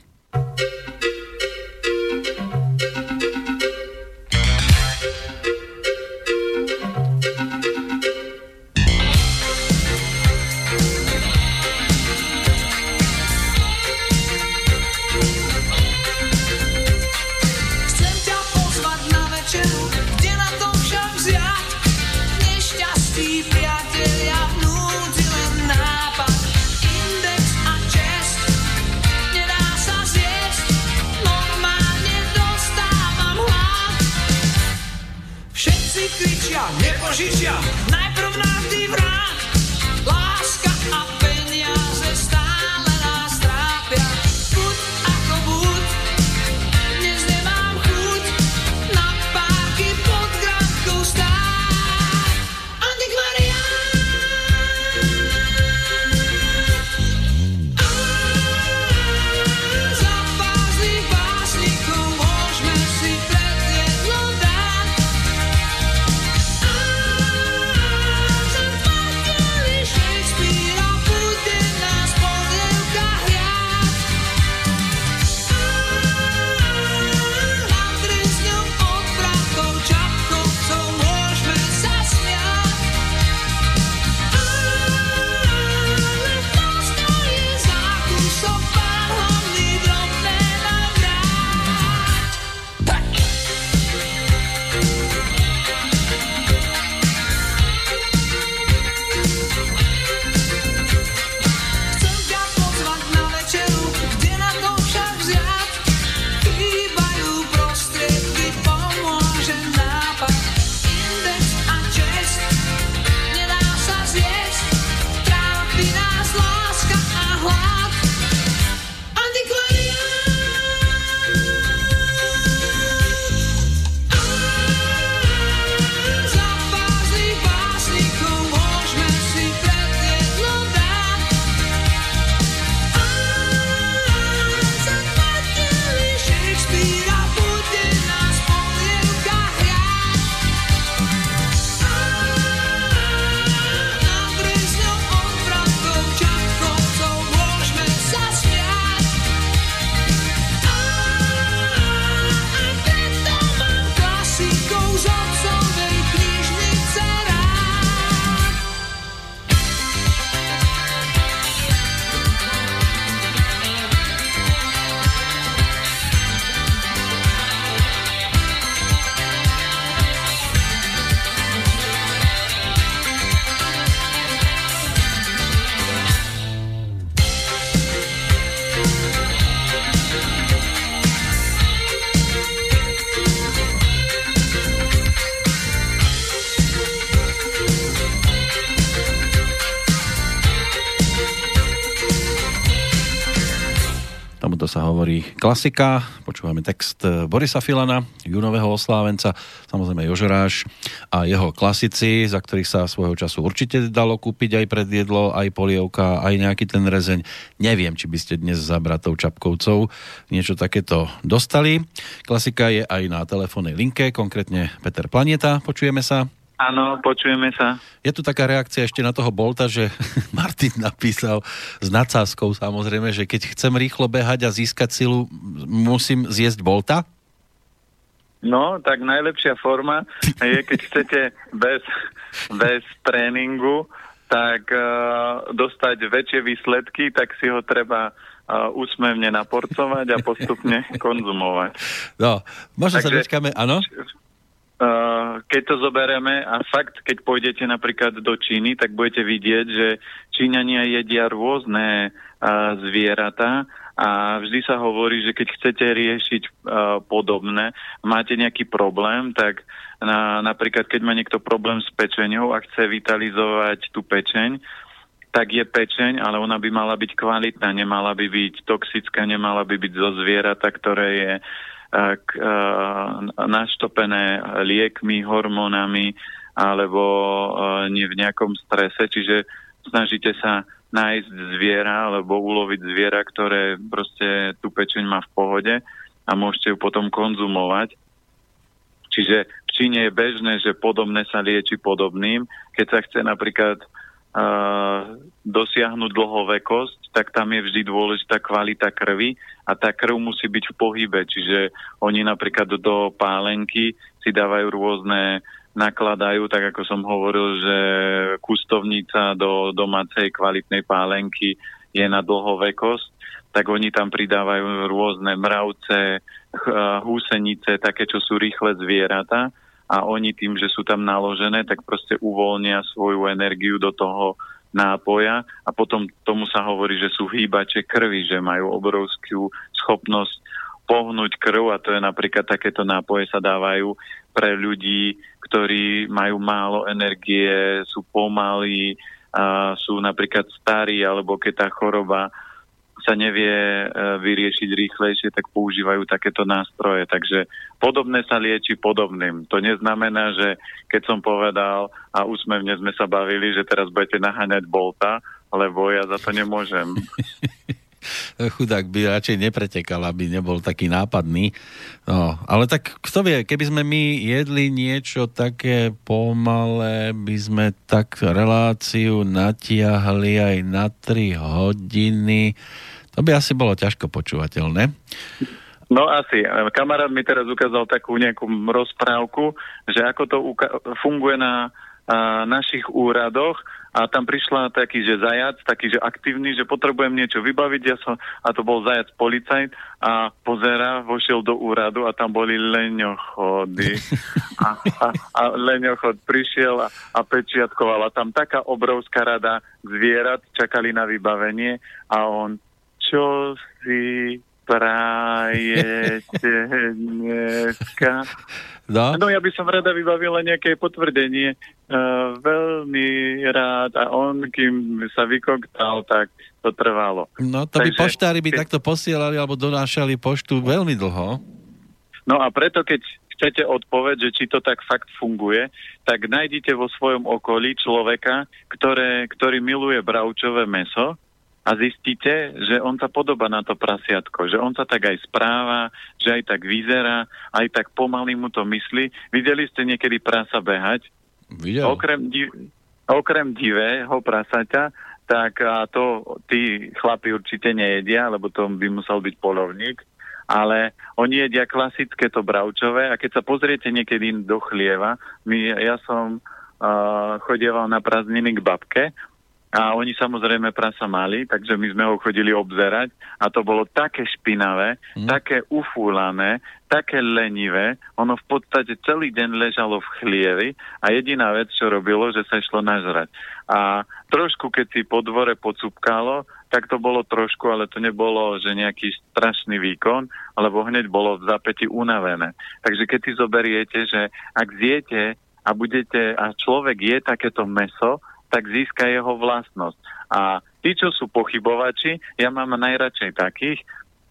Klasika. Počúvame text Borisa Filana, junového oslávenca, samozrejme Jožoráš a jeho klasici, za ktorých sa svojho času určite dalo kúpiť aj predjedlo, aj polievka, aj nejaký ten rezeň. Neviem, či by ste dnes za bratou Čapkovcov niečo takéto dostali. Klasika je aj na telefónnej linke, konkrétne Peter Planeta. Počujeme sa. Áno, počujeme sa. Je tu taká reakcia ešte na toho Bolta, že Martin napísal s nadsázkou samozrejme, že keď chcem rýchlo behať a získať silu, musím zjesť Bolta? No, tak najlepšia forma je, keď chcete bez, bez tréningu tak uh, dostať väčšie výsledky, tak si ho treba uh, úsmevne naporcovať a postupne konzumovať. No, možno Takže, sa dočkáme, áno? Uh, keď to zoberieme a fakt, keď pôjdete napríklad do Číny, tak budete vidieť, že Číňania jedia rôzne uh, zvieratá a vždy sa hovorí, že keď chcete riešiť uh, podobné, máte nejaký problém, tak na, napríklad keď má niekto problém s pečenou a chce vitalizovať tú pečeň, tak je pečeň, ale ona by mala byť kvalitná, nemala by byť toxická, nemala by byť zo zvieratá, ktoré je uh, k, naštopené liekmi, hormónami alebo nie v nejakom strese, čiže snažíte sa nájsť zviera alebo uloviť zviera, ktoré proste tú pečeň má v pohode a môžete ju potom konzumovať. Čiže v Číne je bežné, že podobné sa lieči podobným. Keď sa chce napríklad uh, dosiahnuť dlhovekosť, tak tam je vždy dôležitá kvalita krvi a tá krv musí byť v pohybe. Čiže oni napríklad do pálenky si dávajú rôzne nakladajú, tak ako som hovoril, že kustovnica do domácej kvalitnej pálenky je na dlhovekosť, tak oni tam pridávajú rôzne mravce, húsenice, také, čo sú rýchle zvieratá a oni tým, že sú tam naložené, tak proste uvoľnia svoju energiu do toho nápoja a potom tomu sa hovorí, že sú hýbače krvi, že majú obrovskú schopnosť pohnúť krv a to je napríklad takéto nápoje sa dávajú pre ľudí, ktorí majú málo energie, sú pomalí, a sú napríklad starí, alebo keď tá choroba sa nevie e, vyriešiť rýchlejšie, tak používajú takéto nástroje. Takže podobné sa lieči podobným. To neznamená, že keď som povedal a úsmevne sme sa bavili, že teraz budete naháňať Bolta, lebo ja za to nemôžem. chudák by radšej nepretekal, aby nebol taký nápadný. No, ale tak kto vie, keby sme my jedli niečo také pomalé, by sme tak reláciu natiahli aj na 3 hodiny. To by asi bolo ťažko počúvateľné. No asi. Kamarát mi teraz ukázal takú nejakú rozprávku, že ako to funguje na a, našich úradoch a tam prišla taký, že zajac, taký, že aktívny, že potrebujem niečo vybaviť, ja som, a to bol zajac policajt a pozera, vošiel do úradu a tam boli leňochody. A, a, a leňochod prišiel a, a pečiatkovala tam taká obrovská rada zvierat, čakali na vybavenie a on, čo si prajete dneska? No? no ja by som rada vybavila nejaké potvrdenie. Uh, veľmi rád a on, kým sa vykoktal, tak to trvalo. No to Takže, by poštári by takto posielali alebo donášali poštu veľmi dlho. No a preto, keď chcete odpoveď, že či to tak fakt funguje, tak nájdite vo svojom okolí človeka, ktoré, ktorý miluje bravčové meso a zistíte, že on sa podoba na to prasiatko, že on sa tak aj správa, že aj tak vyzerá, aj tak pomaly mu to myslí. Videli ste niekedy prasa behať? Videl. Okrem, div, okrem divého prasaťa, tak a to tí chlapi určite nejedia, lebo to by musel byť polovník, ale oni jedia klasické to bravčové a keď sa pozriete niekedy do chlieva, my, ja som uh, chodieval na prázdniny k babke a oni samozrejme prasa mali, takže my sme ho chodili obzerať a to bolo také špinavé, mm. také ufúlané, také lenivé, ono v podstate celý deň ležalo v chlievi a jediná vec, čo robilo, že sa išlo nažrať. A trošku, keď si po dvore pocupkalo, tak to bolo trošku, ale to nebolo, že nejaký strašný výkon, alebo hneď bolo v zapäti unavené. Takže keď si zoberiete, že ak zjete a budete, a človek je takéto meso, tak získa jeho vlastnosť. A tí, čo sú pochybovači, ja mám najradšej takých,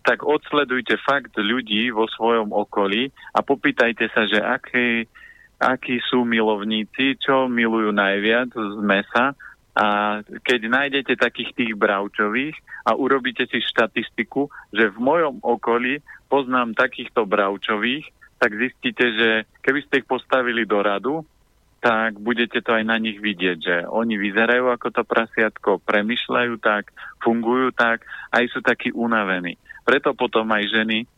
tak odsledujte fakt ľudí vo svojom okolí a popýtajte sa, že aký, akí sú milovníci, čo milujú najviac z mesa a keď nájdete takých tých bravčových a urobíte si štatistiku, že v mojom okolí poznám takýchto bravčových, tak zistíte, že keby ste ich postavili do radu, tak budete to aj na nich vidieť, že oni vyzerajú ako to prasiatko, premyšľajú tak, fungujú tak, aj sú takí unavení. Preto potom aj ženy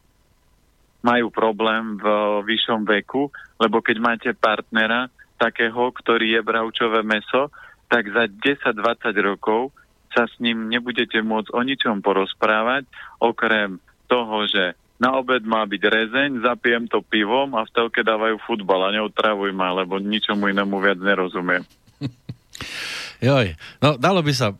majú problém v vyššom veku, lebo keď máte partnera takého, ktorý je bravčové meso, tak za 10-20 rokov sa s ním nebudete môcť o ničom porozprávať, okrem toho, že na obed má byť rezeň, zapijem to pivom a v telke dávajú futbal a neutravuj ma, lebo ničomu inému viac nerozumiem. Joj, no dalo by sa,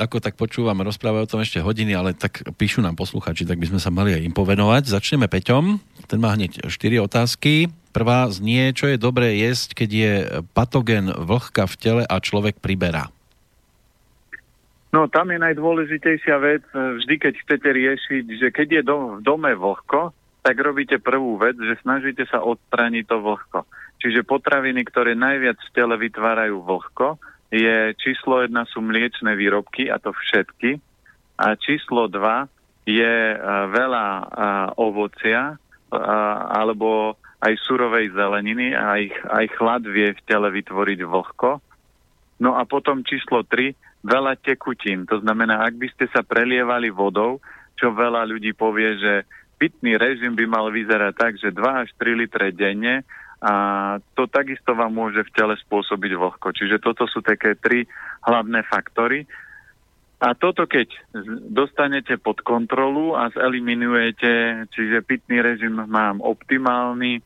ako tak počúvam, rozprávajú o tom ešte hodiny, ale tak píšu nám posluchači, tak by sme sa mali aj im povenovať. Začneme Peťom, ten má hneď 4 otázky. Prvá znie, čo je dobré jesť, keď je patogen vlhka v tele a človek priberá. No tam je najdôležitejšia vec, vždy keď chcete riešiť, že keď je dom, v dome vlhko, tak robíte prvú vec, že snažíte sa odstrániť to vlhko. Čiže potraviny, ktoré najviac v tele vytvárajú vlhko, je číslo jedna sú mliečne výrobky, a to všetky. A číslo dva je uh, veľa uh, ovocia uh, alebo aj surovej zeleniny a aj, aj chlad vie v tele vytvoriť vlhko. No a potom číslo 3, veľa tekutín. To znamená, ak by ste sa prelievali vodou, čo veľa ľudí povie, že pitný režim by mal vyzerať tak, že 2 až 3 litre denne a to takisto vám môže v tele spôsobiť vlhko. Čiže toto sú také tri hlavné faktory. A toto keď dostanete pod kontrolu a zeliminujete, čiže pitný režim mám optimálny,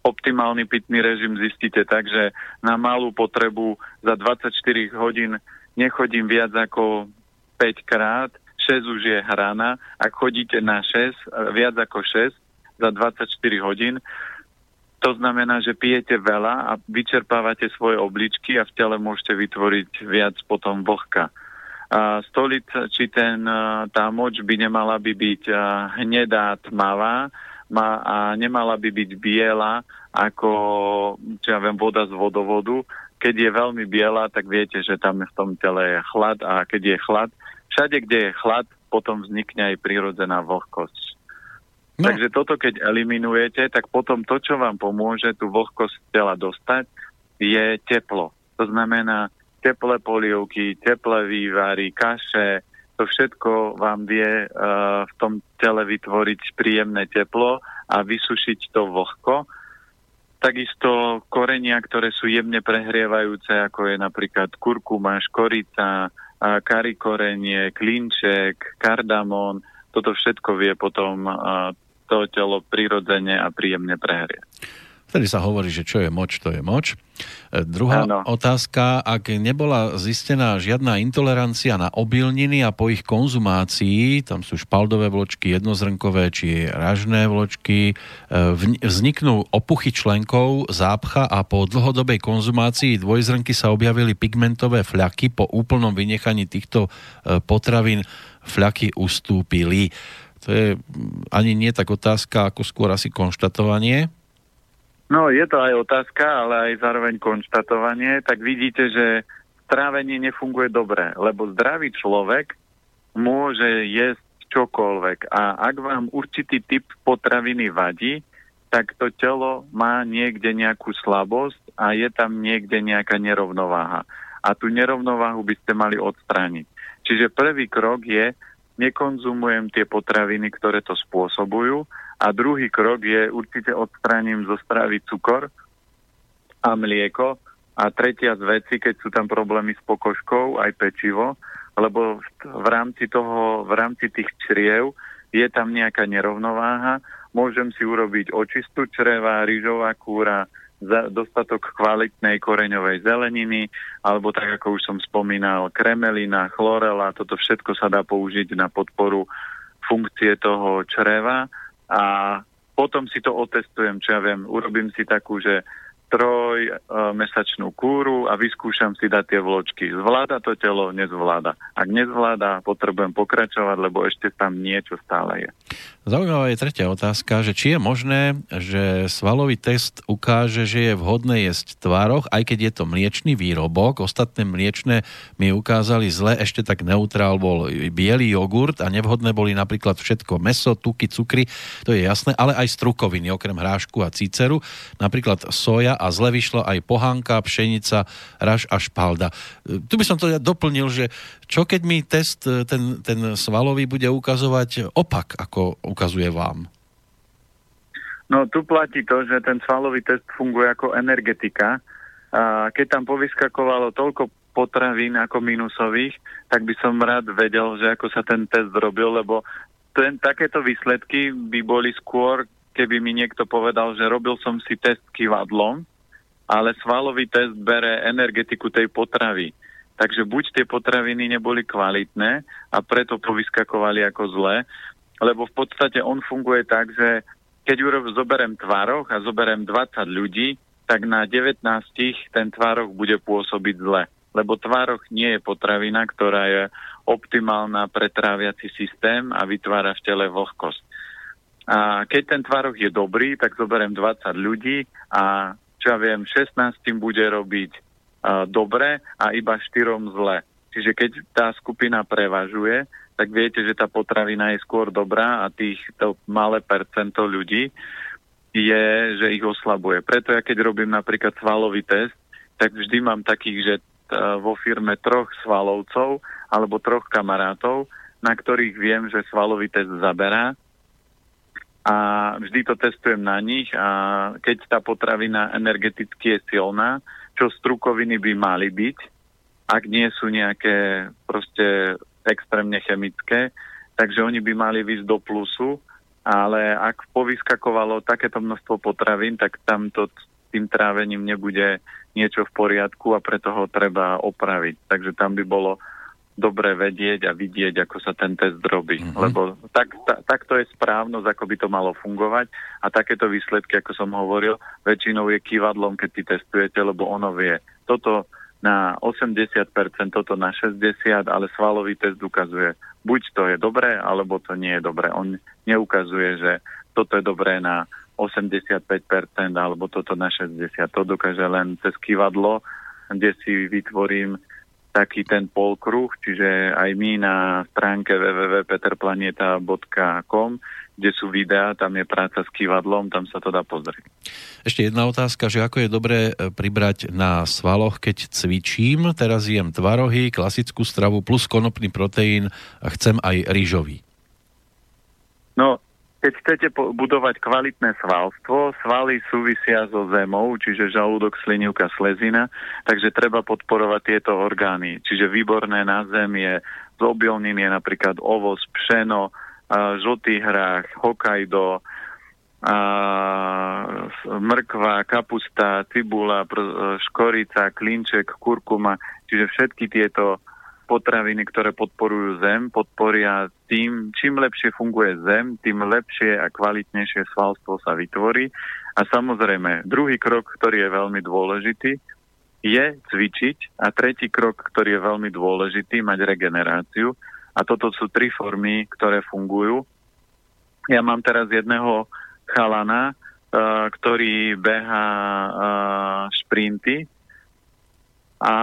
optimálny pitný režim zistíte tak, že na malú potrebu za 24 hodín nechodím viac ako 5 krát, 6 už je hrana, ak chodíte na 6, viac ako 6 za 24 hodín, to znamená, že pijete veľa a vyčerpávate svoje obličky a v tele môžete vytvoriť viac potom vlhka. A stolic, či ten, tá moč by nemala by byť hnedá, tmavá má, a nemala by byť biela ako, čo ja viem, voda z vodovodu. Keď je veľmi biela, tak viete, že tam v tom tele je chlad a keď je chlad, všade, kde je chlad, potom vznikne aj prirodzená vlhkosť. No. Takže toto, keď eliminujete, tak potom to, čo vám pomôže tú vlhkosť tela dostať, je teplo. To znamená teplé polievky, teplé vývary, kaše, to všetko vám vie uh, v tom tele vytvoriť príjemné teplo a vysušiť to vlhko. Takisto korenia, ktoré sú jemne prehrievajúce, ako je napríklad kurkuma, škorica, karikorenie, klinček, kardamón, toto všetko vie potom to telo prirodzene a príjemne prehrie. Vtedy sa hovorí, že čo je moč, to je moč. E, druhá ano. otázka, ak nebola zistená žiadna intolerancia na obilniny a po ich konzumácii, tam sú špaldové vločky, jednozrnkové či ražné vločky, e, vzniknú opuchy členkov, zápcha a po dlhodobej konzumácii dvojzrnky sa objavili pigmentové fľaky. Po úplnom vynechaní týchto e, potravín fľaky ustúpili. To je ani nie tak otázka, ako skôr asi konštatovanie. No, je to aj otázka, ale aj zároveň konštatovanie. Tak vidíte, že trávenie nefunguje dobre, lebo zdravý človek môže jesť čokoľvek. A ak vám určitý typ potraviny vadí, tak to telo má niekde nejakú slabosť a je tam niekde nejaká nerovnováha. A tú nerovnováhu by ste mali odstrániť. Čiže prvý krok je nekonzumujem tie potraviny, ktoré to spôsobujú. A druhý krok je určite odstraním zo stravy cukor a mlieko. A tretia z veci, keď sú tam problémy s pokožkou, aj pečivo, lebo v rámci toho, v rámci tých čriev je tam nejaká nerovnováha. Môžem si urobiť očistú čreva, rýžová kúra, za dostatok kvalitnej koreňovej zeleniny, alebo tak ako už som spomínal, kremelina, chlorela, toto všetko sa dá použiť na podporu funkcie toho čreva a potom si to otestujem, čo ja viem, urobím si takú, že troj, uh, mesačnú kúru a vyskúšam si dať tie vločky. Zvláda to telo? Nezvláda. Ak nezvláda, potrebujem pokračovať, lebo ešte tam niečo stále je. Zaujímavá je tretia otázka, že či je možné, že svalový test ukáže, že je vhodné jesť tvároch, aj keď je to mliečný výrobok. Ostatné mliečne mi ukázali zle, ešte tak neutrál bol biely jogurt a nevhodné boli napríklad všetko meso, tuky, cukry, to je jasné, ale aj strukoviny, okrem hrášku a cíceru, napríklad soja a zle vyšlo aj pohanka, pšenica, raž a špalda. Tu by som to ja doplnil, že čo keď mi test, ten, ten svalový bude ukazovať opak, ako ukazuje vám? No tu platí to, že ten svalový test funguje ako energetika. A keď tam povyskakovalo toľko potravín ako minusových, tak by som rád vedel, že ako sa ten test robil, lebo ten, takéto výsledky by boli skôr, keby mi niekto povedal, že robil som si test kývadlom, ale svalový test bere energetiku tej potravy. Takže buď tie potraviny neboli kvalitné a preto povyskakovali ako zlé, lebo v podstate on funguje tak, že keď urob, zoberem tvároch a zoberem 20 ľudí, tak na 19 ten tvároch bude pôsobiť zle. Lebo tvároch nie je potravina, ktorá je optimálna pre tráviaci systém a vytvára v tele vlhkosť. A keď ten tvároch je dobrý, tak zoberiem 20 ľudí a čo ja viem, 16 tým bude robiť uh, dobre a iba 4 zle. Čiže keď tá skupina prevažuje, tak viete, že tá potravina je skôr dobrá a tých to malé percento ľudí je, že ich oslabuje. Preto ja keď robím napríklad svalový test, tak vždy mám takých, že vo firme troch svalovcov alebo troch kamarátov, na ktorých viem, že svalový test zaberá a vždy to testujem na nich a keď tá potravina energeticky je silná, čo strukoviny by mali byť, ak nie sú nejaké proste extrémne chemické, takže oni by mali výsť do plusu, ale ak povyskakovalo takéto množstvo potravín, tak tamto tým trávením nebude niečo v poriadku a preto ho treba opraviť. Takže tam by bolo dobre vedieť a vidieť, ako sa ten test robí. Mm-hmm. Lebo tak, ta, tak to je správnosť, ako by to malo fungovať a takéto výsledky, ako som hovoril, väčšinou je kývadlom, keď ty testujete, lebo ono vie. Toto na 80%, toto na 60%, ale svalový test ukazuje, buď to je dobré, alebo to nie je dobré. On neukazuje, že toto je dobré na 85%, alebo toto na 60%. To dokáže len cez kývadlo, kde si vytvorím taký ten polkruh, čiže aj my na stránke www.peterplaneta.com kde sú videá, tam je práca s kývadlom, tam sa to dá pozrieť. Ešte jedna otázka, že ako je dobré e, pribrať na svaloch, keď cvičím, teraz jem tvarohy, klasickú stravu plus konopný proteín a chcem aj rýžový. No, keď chcete budovať kvalitné svalstvo, svaly súvisia so zemou, čiže žalúdok, slinivka, slezina, takže treba podporovať tieto orgány. Čiže výborné na zem je z obilnín je napríklad ovoz, pšeno, žltý hrách, Hokkaido, a mrkva, kapusta, cibula, škorica, klinček, kurkuma, čiže všetky tieto potraviny, ktoré podporujú zem, podporia tým, čím lepšie funguje zem, tým lepšie a kvalitnejšie svalstvo sa vytvorí. A samozrejme, druhý krok, ktorý je veľmi dôležitý, je cvičiť a tretí krok, ktorý je veľmi dôležitý, mať regeneráciu. A toto sú tri formy, ktoré fungujú. Ja mám teraz jedného chalana, uh, ktorý beha uh, šprinty a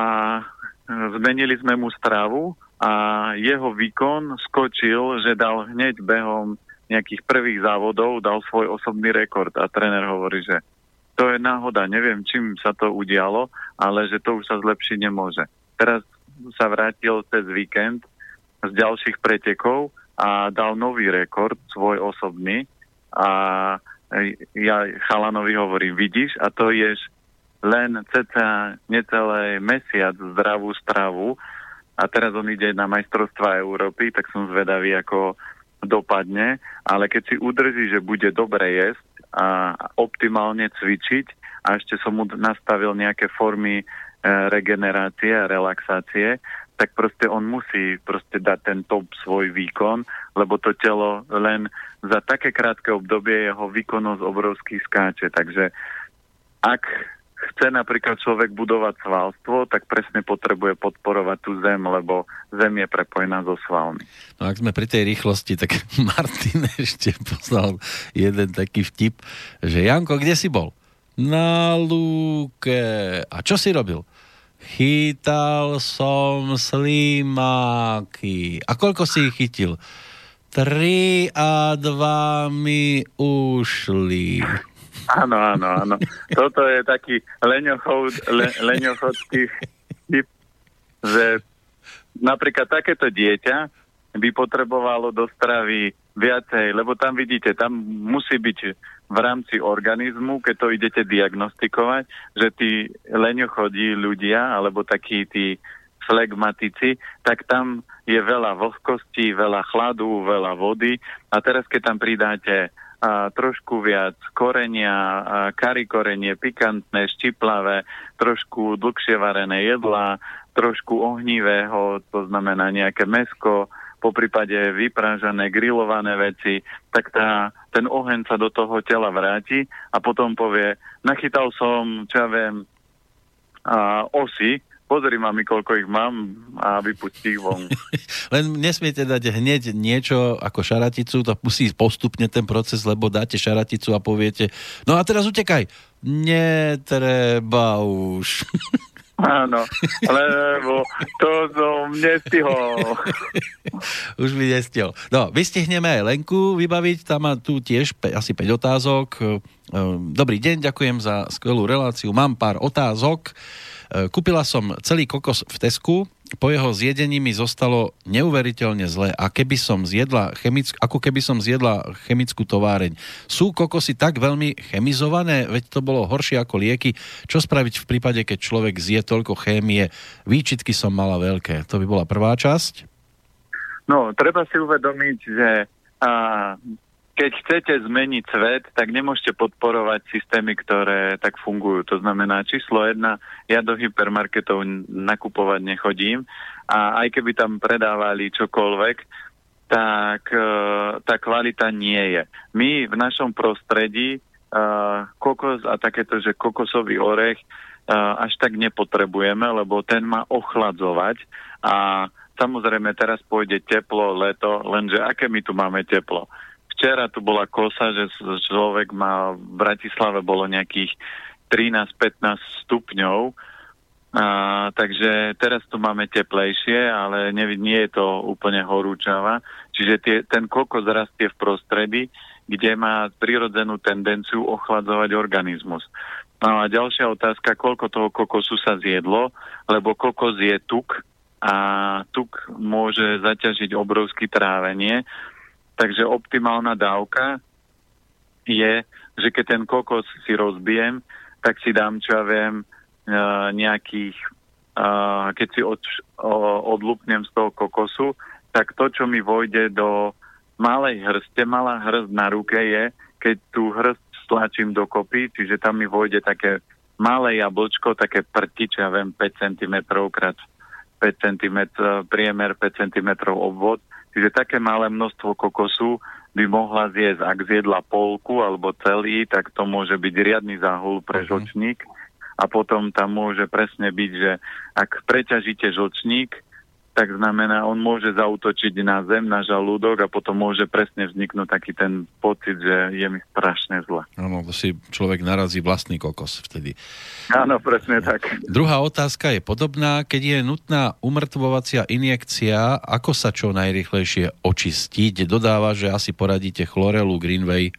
zmenili sme mu stravu a jeho výkon skočil, že dal hneď behom nejakých prvých závodov, dal svoj osobný rekord a tréner hovorí, že to je náhoda, neviem, čím sa to udialo, ale že to už sa zlepšiť nemôže. Teraz sa vrátil cez víkend z ďalších pretekov a dal nový rekord, svoj osobný. A ja chalanovi hovorím, vidíš, a to je len cca necelý mesiac zdravú stravu a teraz on ide na majstrovstvá Európy, tak som zvedavý, ako dopadne, ale keď si udrží, že bude dobre jesť a optimálne cvičiť a ešte som mu nastavil nejaké formy e, regenerácie a relaxácie, tak proste on musí proste dať ten top svoj výkon, lebo to telo len za také krátke obdobie jeho výkonnosť obrovský skáče. Takže ak chce napríklad človek budovať svalstvo, tak presne potrebuje podporovať tú zem, lebo zem je prepojená so svalmi. No ak sme pri tej rýchlosti, tak Martin ešte poslal jeden taký vtip, že Janko, kde si bol? Na lúke. A čo si robil? Chytal som slimáky. A koľko si ich chytil? Tri a dva mi ušli. Áno, áno, áno. Toto je taký leňochod, le, leňochodský typ, že napríklad takéto dieťa by potrebovalo do stravy viacej, lebo tam vidíte, tam musí byť v rámci organizmu, keď to idete diagnostikovať, že tí leňochodí ľudia, alebo takí tí flegmatici, tak tam je veľa vlhkosti, veľa chladu, veľa vody a teraz keď tam pridáte a trošku viac korenia, a kari korenie, pikantné, štiplavé, trošku dlhšie varené jedlá, trošku ohnivého, to znamená nejaké mesko, po prípade vyprážané, grillované veci, tak tá, ten oheň sa do toho tela vráti a potom povie, nachytal som, čo ja viem, a, osy, pozri mami, koľko ich mám a vypustí ich von. Len nesmiete dať hneď niečo ako šaraticu, to musí postupne ten proces, lebo dáte šaraticu a poviete, no a teraz utekaj. Netreba už. Áno, lebo to som nestihol. Už by nestihol. No, vystihneme aj Lenku vybaviť, tam má tu tiež asi 5 otázok. Ehm, dobrý deň, ďakujem za skvelú reláciu. Mám pár otázok. E, kúpila som celý kokos v Tesku, po jeho zjedení mi zostalo neuveriteľne zle a keby som zjedla chemick, ako keby som zjedla chemickú továreň. Sú kokosy tak veľmi chemizované, veď to bolo horšie ako lieky. Čo spraviť v prípade, keď človek zje toľko chémie? Výčitky som mala veľké. To by bola prvá časť. No, treba si uvedomiť, že a, keď chcete zmeniť svet, tak nemôžete podporovať systémy, ktoré tak fungujú. To znamená, číslo jedna, ja do hypermarketov nakupovať nechodím a aj keby tam predávali čokoľvek, tak e, tá kvalita nie je. My v našom prostredí e, kokos a takéto, že kokosový orech e, až tak nepotrebujeme, lebo ten má ochladzovať a samozrejme teraz pôjde teplo, leto, lenže aké my tu máme teplo? Včera tu bola kosa, že človek má v Bratislave bolo nejakých 13-15 stupňov, a, takže teraz tu máme teplejšie, ale nie, nie je to úplne horúčava. Čiže tie, ten kokos rastie v prostredí, kde má prirodzenú tendenciu ochladzovať organizmus. No a ďalšia otázka, koľko toho kokosu sa zjedlo, lebo kokos je tuk a tuk môže zaťažiť obrovské trávenie Takže optimálna dávka je, že keď ten kokos si rozbijem, tak si dám, čo ja viem, e, nejakých, e, keď si od, odlupnem z toho kokosu, tak to, čo mi vojde do malej hrste, malá hrst na ruke je, keď tú hrst stlačím dokopy, čiže tam mi vojde také malé jablčko, také prti, čo ja viem, 5 cm krát 5 cm priemer, 5 cm obvod, Čiže také malé množstvo kokosu by mohla zjesť, ak zjedla polku alebo celý, tak to môže byť riadny záhul pre uh-huh. žlčník. A potom tam môže presne byť, že ak preťažíte žlčník, tak znamená, on môže zautočiť na zem, na žalúdok a potom môže presne vzniknúť taký ten pocit, že je mi strašne zle. Áno, to si človek narazí vlastný kokos vtedy. Áno, presne tak. Druhá otázka je podobná. Keď je nutná umrtvovacia injekcia, ako sa čo najrychlejšie očistiť? Dodáva, že asi poradíte chlorelu Greenway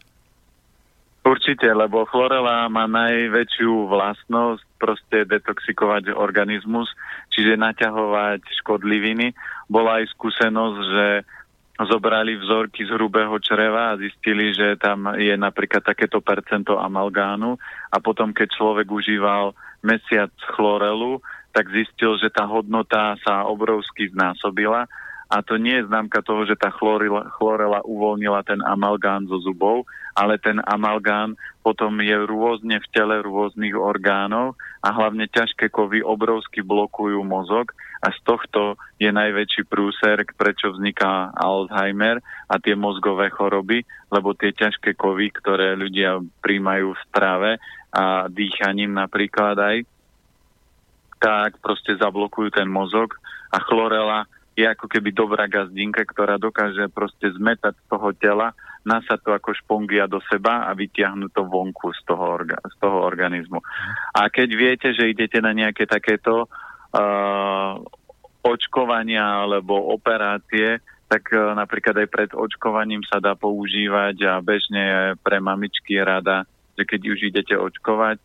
Určite, lebo chlorela má najväčšiu vlastnosť proste detoxikovať organizmus, čiže naťahovať škodliviny. Bola aj skúsenosť, že zobrali vzorky z hrubého čreva a zistili, že tam je napríklad takéto percento amalgánu a potom, keď človek užíval mesiac chlorelu, tak zistil, že tá hodnota sa obrovsky znásobila a to nie je známka toho, že tá chlorela, chlorela uvoľnila ten amalgán zo zubov, ale ten amalgán potom je rôzne v tele rôznych orgánov a hlavne ťažké kovy obrovsky blokujú mozog a z tohto je najväčší prúser, prečo vzniká Alzheimer a tie mozgové choroby, lebo tie ťažké kovy, ktoré ľudia príjmajú v strave, a dýchaním napríklad aj, tak proste zablokujú ten mozog a chlorela je ako keby dobrá gazdinka, ktorá dokáže proste zmetať z toho tela, nasať to ako špongia do seba a vytiahnuť to vonku z toho, orga, z toho organizmu. A keď viete, že idete na nejaké takéto uh, očkovania alebo operácie, tak uh, napríklad aj pred očkovaním sa dá používať a bežne pre mamičky rada, že keď už idete očkovať,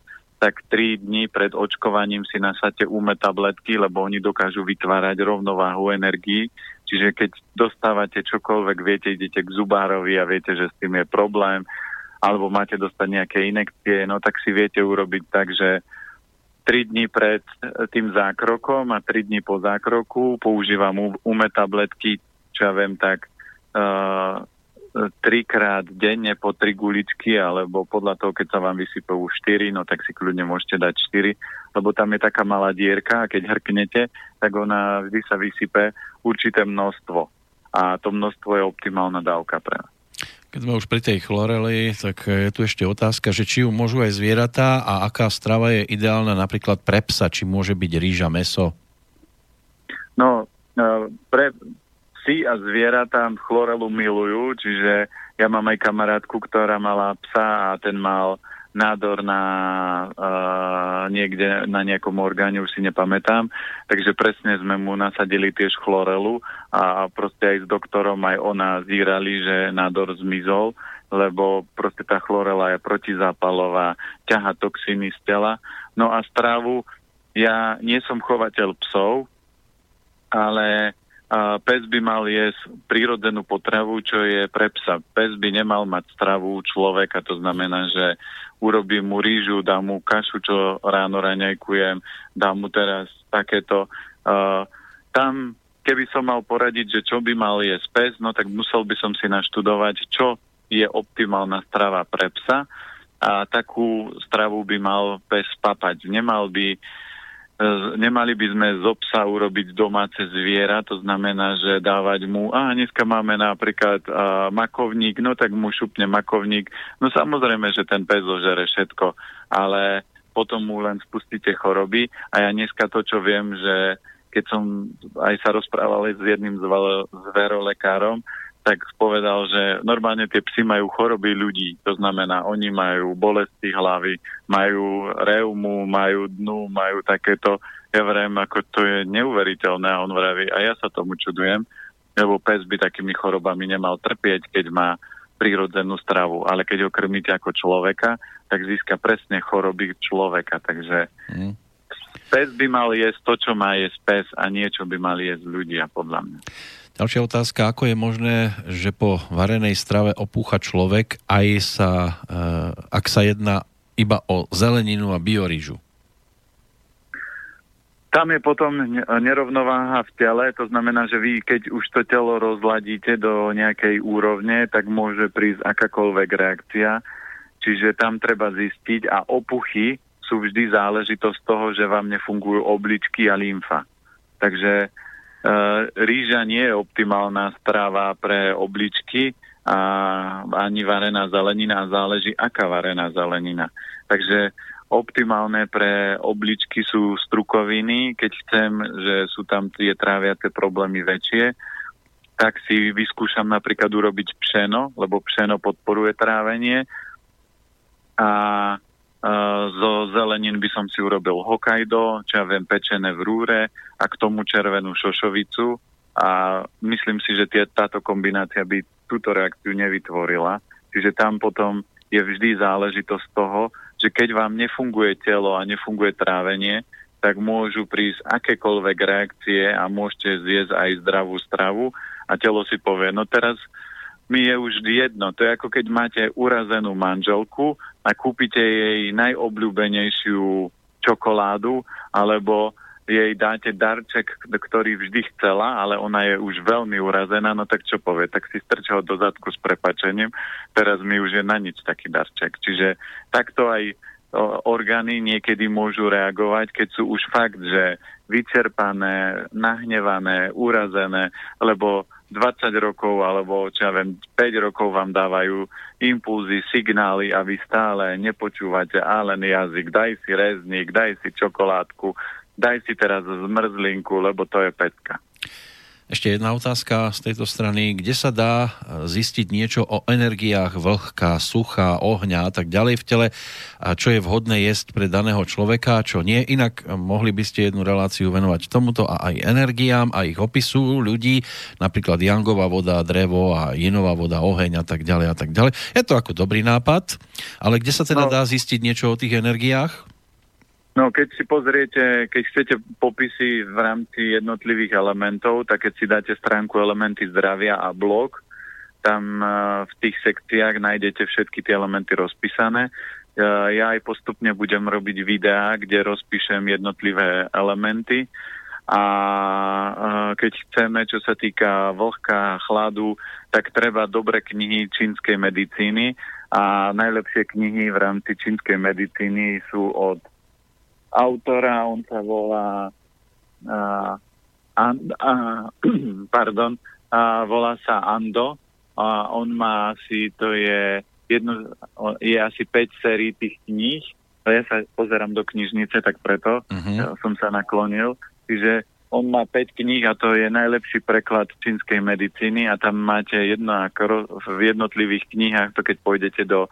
tak 3 dní pred očkovaním si nasáte úme tabletky, lebo oni dokážu vytvárať rovnováhu energii. Čiže keď dostávate čokoľvek, viete, idete k zubárovi a viete, že s tým je problém, alebo máte dostať nejaké inekcie, no tak si viete urobiť tak, že 3 dní pred tým zákrokom a 3 dní po zákroku používam ume tabletky, čo ja viem, tak uh, trikrát denne po tri guličky, alebo podľa toho, keď sa vám už 4, no tak si kľudne môžete dať 4, lebo tam je taká malá dierka a keď hrknete, tak ona vždy sa vysype určité množstvo. A to množstvo je optimálna dávka pre nás. Keď sme už pri tej chloreli, tak je tu ešte otázka, že či ju môžu aj zvieratá a aká strava je ideálna napríklad pre psa, či môže byť rýža, meso? No, e, pre, psi a zvieratá chlorelu milujú, čiže ja mám aj kamarátku, ktorá mala psa a ten mal nádor na uh, niekde na nejakom orgáne, už si nepamätám. Takže presne sme mu nasadili tiež chlorelu a proste aj s doktorom aj ona zírali, že nádor zmizol, lebo proste tá chlorela je protizápalová, ťaha toxíny z tela. No a stravu, ja nie som chovateľ psov, ale pes by mal jesť prírodzenú potravu, čo je pre psa. Pes by nemal mať stravu človeka, to znamená, že urobí mu rýžu, dá mu kašu, čo ráno raňajkujem, dá mu teraz takéto. Uh, tam, keby som mal poradiť, že čo by mal jesť pes, no tak musel by som si naštudovať, čo je optimálna strava pre psa a takú stravu by mal pes papať. Nemal by uh, nemali by sme zo psa urobiť domáce zviera, to znamená, že dávať mu, a dneska máme napríklad a, makovník, no tak mu šupne makovník. No samozrejme, že ten pes zožere všetko, ale potom mu len spustíte choroby a ja dneska to, čo viem, že keď som aj sa rozprával s jedným zverolekárom, tak povedal, že normálne tie psy majú choroby ľudí. To znamená, oni majú bolesti hlavy, majú reumu, majú dnu, majú takéto. Ja vrem, ako to je neuveriteľné a on vraví, a ja sa tomu čudujem, lebo pes by takými chorobami nemal trpieť, keď má prírodzenú stravu, ale keď ho krmíte ako človeka, tak získa presne choroby človeka. Takže mm. pes by mal jesť to, čo má jesť pes a niečo by mali jesť ľudia, podľa mňa. Ďalšia otázka, ako je možné, že po varenej strave opúcha človek, aj sa, e, ak sa jedná iba o zeleninu a biorížu? Tam je potom nerovnováha v tele, to znamená, že vy keď už to telo rozladíte do nejakej úrovne, tak môže prísť akákoľvek reakcia. Čiže tam treba zistiť a opuchy sú vždy záležitosť toho, že vám nefungujú obličky a lymfa. Takže rýža nie je optimálna strava pre obličky a ani varená zelenina, záleží aká varená zelenina. Takže optimálne pre obličky sú strukoviny, keď chcem, že sú tam tie tráviace problémy väčšie, tak si vyskúšam napríklad urobiť pšeno, lebo pšeno podporuje trávenie a zo zelenín by som si urobil Hokkaido, čo ja viem, pečené v rúre a k tomu červenú šošovicu a myslím si, že tie, táto kombinácia by túto reakciu nevytvorila. Čiže tam potom je vždy záležitosť toho, že keď vám nefunguje telo a nefunguje trávenie, tak môžu prísť akékoľvek reakcie a môžete zjesť aj zdravú stravu a telo si povie, no teraz mi je už jedno. To je ako keď máte urazenú manželku a kúpite jej najobľúbenejšiu čokoládu alebo jej dáte darček, ktorý vždy chcela, ale ona je už veľmi urazená, no tak čo povie? Tak si strčí ho do zadku s prepačením, teraz mi už je na nič taký darček. Čiže takto aj orgány niekedy môžu reagovať, keď sú už fakt, že vyčerpané, nahnevané, urazené, lebo 20 rokov alebo čo ja viem, 5 rokov vám dávajú impulzy, signály a vy stále nepočúvate a len jazyk, daj si rezník, daj si čokoládku, daj si teraz zmrzlinku, lebo to je pecka. Ešte jedna otázka z tejto strany. Kde sa dá e, zistiť niečo o energiách vlhka, sucha, ohňa a tak ďalej v tele a čo je vhodné jesť pre daného človeka čo nie? Inak e, mohli by ste jednu reláciu venovať tomuto a aj energiám a ich opisu ľudí, napríklad jangová voda, drevo a jinová voda, oheň a tak ďalej a tak ďalej. Je to ako dobrý nápad, ale kde sa teda no. dá zistiť niečo o tých energiách? No, keď si pozriete, keď chcete popisy v rámci jednotlivých elementov, tak keď si dáte stránku elementy zdravia a blok, tam uh, v tých sekciách nájdete všetky tie elementy rozpísané. Uh, ja aj postupne budem robiť videá, kde rozpíšem jednotlivé elementy a uh, keď chceme, čo sa týka vlhka, chladu, tak treba dobre knihy čínskej medicíny a najlepšie knihy v rámci čínskej medicíny sú od autora, on sa volá uh, and, uh, pardon, uh, volá sa Ando a on má asi, to je jedno, je asi 5 sérií tých kníh, ja sa pozerám do knižnice, tak preto uh-huh. ja som sa naklonil. Čiže on má 5 kníh a to je najlepší preklad čínskej medicíny a tam máte jedno v jednotlivých knihách, to keď pôjdete do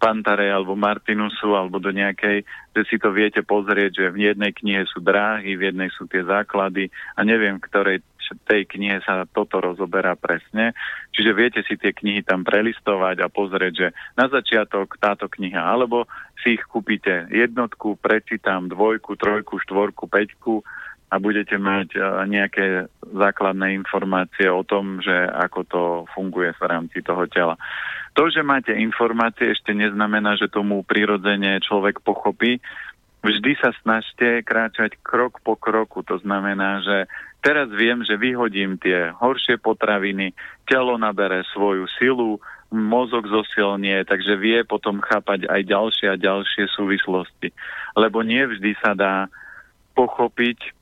Pantare alebo Martinusu alebo do nejakej, že si to viete pozrieť, že v jednej knihe sú dráhy, v jednej sú tie základy a neviem, v ktorej tej knihe sa toto rozoberá presne. Čiže viete si tie knihy tam prelistovať a pozrieť, že na začiatok táto kniha, alebo si ich kúpite jednotku, prečítam dvojku, trojku, štvorku, peťku a budete mať nejaké základné informácie o tom, že ako to funguje v rámci toho tela. To, že máte informácie, ešte neznamená, že tomu prirodzene človek pochopí. Vždy sa snažte kráčať krok po kroku. To znamená, že teraz viem, že vyhodím tie horšie potraviny, telo nabere svoju silu, mozog zosilnie, takže vie potom chápať aj ďalšie a ďalšie súvislosti. Lebo nie vždy sa dá pochopiť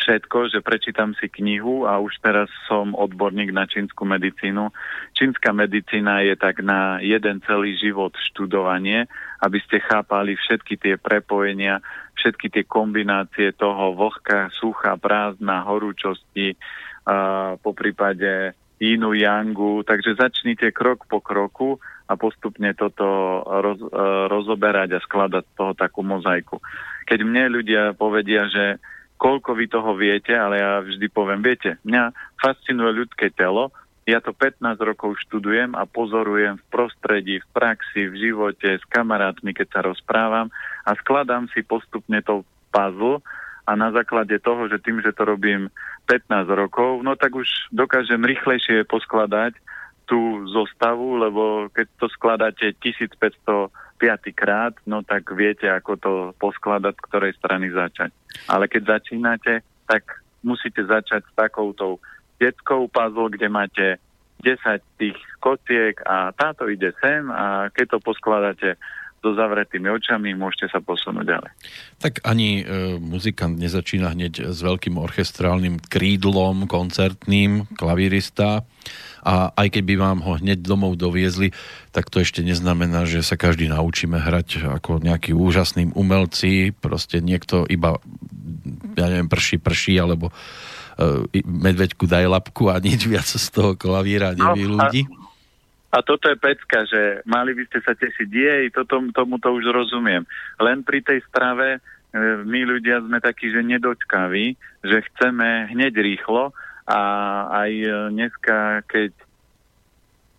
všetko, že prečítam si knihu a už teraz som odborník na čínsku medicínu. Čínska medicína je tak na jeden celý život študovanie, aby ste chápali všetky tie prepojenia, všetky tie kombinácie toho vlhka, sucha, prázdna, horúčosti, a po prípade inu, yangu. Takže začnite krok po kroku a postupne toto roz, e, rozoberať a skladať z toho takú mozaiku. Keď mne ľudia povedia, že koľko vy toho viete, ale ja vždy poviem, viete, mňa fascinuje ľudské telo, ja to 15 rokov študujem a pozorujem v prostredí, v praxi, v živote, s kamarátmi, keď sa rozprávam a skladám si postupne to puzzle a na základe toho, že tým, že to robím 15 rokov, no tak už dokážem rýchlejšie poskladať tú zostavu, lebo keď to skladáte 1500 piatýkrát, no tak viete, ako to poskladať, z ktorej strany začať. Ale keď začínate, tak musíte začať s takouto detskou puzzle, kde máte 10 tých kotiek a táto ide sem a keď to poskladáte so zavretými očami, môžete sa posunúť ďalej. Tak ani e, muzikant nezačína hneď s veľkým orchestrálnym krídlom koncertným, klavírista a aj keby vám ho hneď domov doviezli, tak to ešte neznamená, že sa každý naučíme hrať ako nejaký úžasným umelci, proste niekto iba, ja neviem, prší, prší, alebo uh, medveďku daj lapku a nič viac z toho klavíra no, nevylúdi. No, a toto je pecka, že mali by ste sa tešiť, jej, toto, tomu to už rozumiem. Len pri tej strave e, my ľudia sme takí, že nedočkaví, že chceme hneď rýchlo a aj e, dneska, keď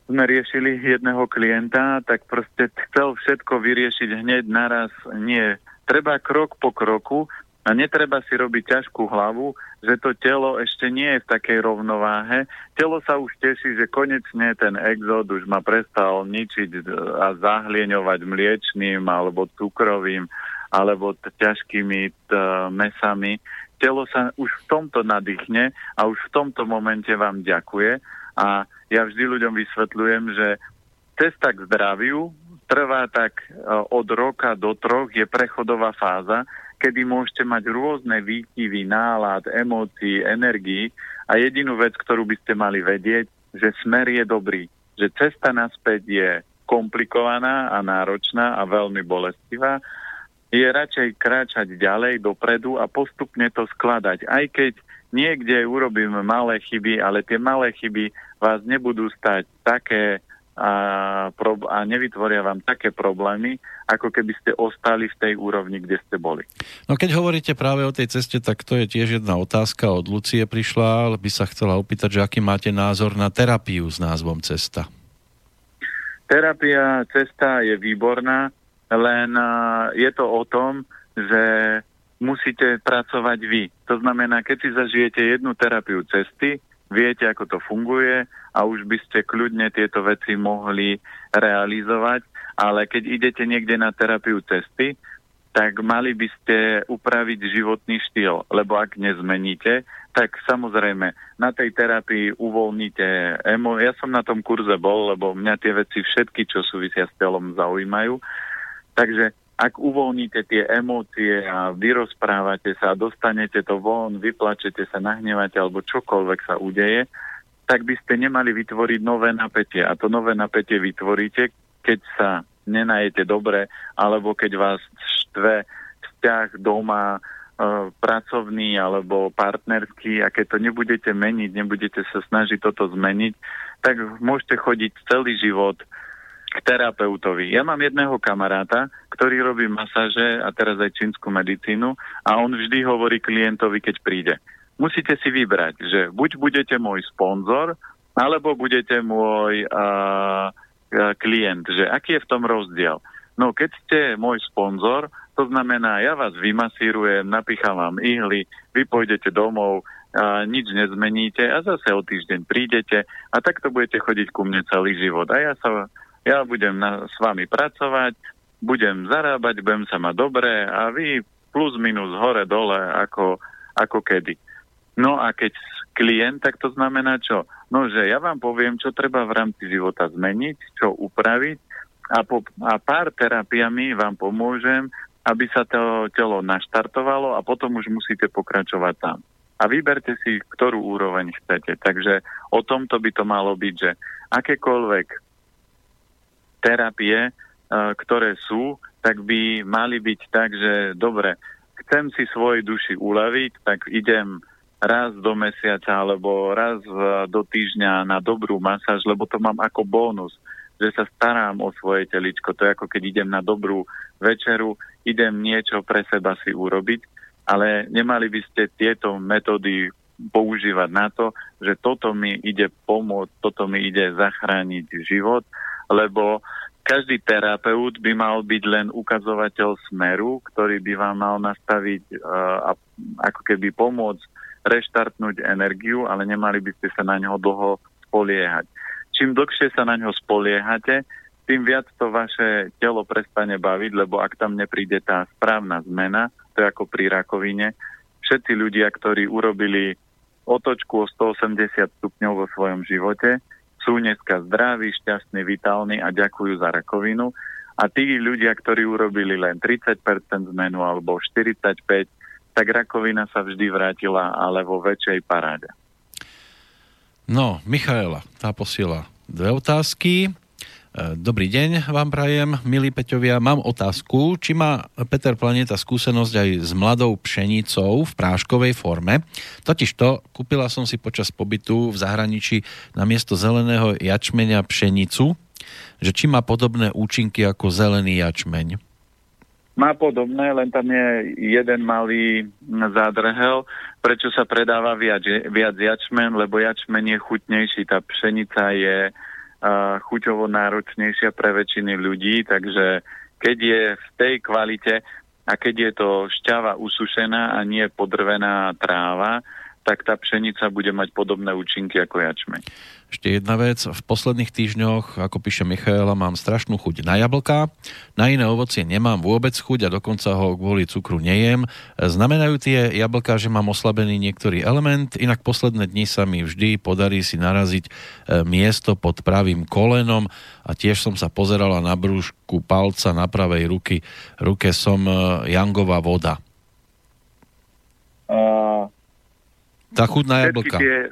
sme riešili jedného klienta, tak proste chcel všetko vyriešiť hneď naraz. Nie. Treba krok po kroku a netreba si robiť ťažkú hlavu, že to telo ešte nie je v takej rovnováhe. Telo sa už teší, že konečne ten exod už ma prestal ničiť a zahlieňovať mliečným alebo cukrovým alebo ťažkými mesami telo sa už v tomto nadýchne a už v tomto momente vám ďakuje. A ja vždy ľuďom vysvetľujem, že cesta k zdraviu trvá tak e, od roka do troch, je prechodová fáza, kedy môžete mať rôzne výkyvy, nálad, emócií, energii. A jedinú vec, ktorú by ste mali vedieť, že smer je dobrý, že cesta naspäť je komplikovaná a náročná a veľmi bolestivá, je radšej kráčať ďalej dopredu a postupne to skladať. Aj keď niekde urobíme malé chyby, ale tie malé chyby vás nebudú stať také a, a nevytvoria vám také problémy, ako keby ste ostali v tej úrovni, kde ste boli. No keď hovoríte práve o tej ceste, tak to je tiež jedna otázka od Lucie prišla, ale by sa chcela opýtať, že aký máte názor na terapiu s názvom Cesta? Terapia Cesta je výborná, len je to o tom, že musíte pracovať vy. To znamená, keď si zažijete jednu terapiu cesty, viete, ako to funguje a už by ste kľudne tieto veci mohli realizovať, ale keď idete niekde na terapiu cesty, tak mali by ste upraviť životný štýl, lebo ak nezmeníte, tak samozrejme na tej terapii uvoľníte emo. Ja som na tom kurze bol, lebo mňa tie veci všetky, čo súvisia s telom, zaujímajú. Takže ak uvoľníte tie emócie a vyrozprávate sa a dostanete to von, vyplačete sa, nahnevate alebo čokoľvek sa udeje, tak by ste nemali vytvoriť nové napätie. A to nové napätie vytvoríte, keď sa nenajete dobre, alebo keď vás štve vzťah doma, e, pracovný alebo partnerský a keď to nebudete meniť, nebudete sa snažiť toto zmeniť, tak môžete chodiť celý život k terapeutovi. Ja mám jedného kamaráta, ktorý robí masáže a teraz aj čínsku medicínu a on vždy hovorí klientovi, keď príde. Musíte si vybrať, že buď budete môj sponzor, alebo budete môj uh, klient. Že aký je v tom rozdiel? No keď ste môj sponzor, to znamená, ja vás vymasírujem, napícham vám ihly, vy pôjdete domov, a nič nezmeníte a zase o týždeň prídete a takto budete chodiť ku mne celý život. A ja sa ja budem na, s vami pracovať, budem zarábať, budem sa mať dobre a vy plus minus hore dole ako, ako kedy. No a keď klient, tak to znamená čo? No, že ja vám poviem, čo treba v rámci života zmeniť, čo upraviť a, po, a pár terapiami vám pomôžem, aby sa to telo naštartovalo a potom už musíte pokračovať tam. A vyberte si, ktorú úroveň chcete. Takže o tomto by to malo byť, že akékoľvek terapie, e, ktoré sú, tak by mali byť tak, že dobre, chcem si svojej duši uľaviť, tak idem raz do mesiaca alebo raz e, do týždňa na dobrú masáž, lebo to mám ako bónus, že sa starám o svoje teličko. To je ako keď idem na dobrú večeru, idem niečo pre seba si urobiť, ale nemali by ste tieto metódy používať na to, že toto mi ide pomôcť, toto mi ide zachrániť život lebo každý terapeut by mal byť len ukazovateľ smeru, ktorý by vám mal nastaviť uh, a ako keby pomôcť reštartnúť energiu, ale nemali by ste sa na ňo dlho spoliehať. Čím dlhšie sa na ňo spoliehate, tým viac to vaše telo prestane baviť, lebo ak tam nepríde tá správna zmena, to je ako pri rakovine, všetci ľudia, ktorí urobili otočku o 180 stupňov vo svojom živote, sú dneska zdraví, šťastní, vitálni a ďakujú za rakovinu. A tí ľudia, ktorí urobili len 30% zmenu alebo 45%, tak rakovina sa vždy vrátila, ale vo väčšej paráde. No, Michaela, tá posiela dve otázky. E, dobrý deň vám prajem, milí Peťovia. Mám otázku, či má Peter Planeta skúsenosť aj s mladou pšenicou v práškovej forme. Totižto kúpila som si počas pobytu v zahraničí na miesto zeleného jačmeňa pšenicu, že či má podobné účinky ako zelený jačmeň. Má podobné, len tam je jeden malý zádrhel, prečo sa predáva viac, viac jačmen, lebo jačmen je chutnejší, tá pšenica je chuťovo náročnejšia pre väčšiny ľudí, takže keď je v tej kvalite a keď je to šťava usušená a nie podrvená tráva, tak tá pšenica bude mať podobné účinky ako jačmeň. Ešte jedna vec, v posledných týždňoch, ako píše Michaela, mám strašnú chuť na jablka, na iné ovocie nemám vôbec chuť a dokonca ho kvôli cukru nejem. Znamenajú tie jablka, že mám oslabený niektorý element, inak posledné dni sa mi vždy podarí si naraziť e, miesto pod pravým kolenom a tiež som sa pozerala na brúšku palca na pravej ruky, ruke som e, jangová voda. Tá chudná jablka. Tie,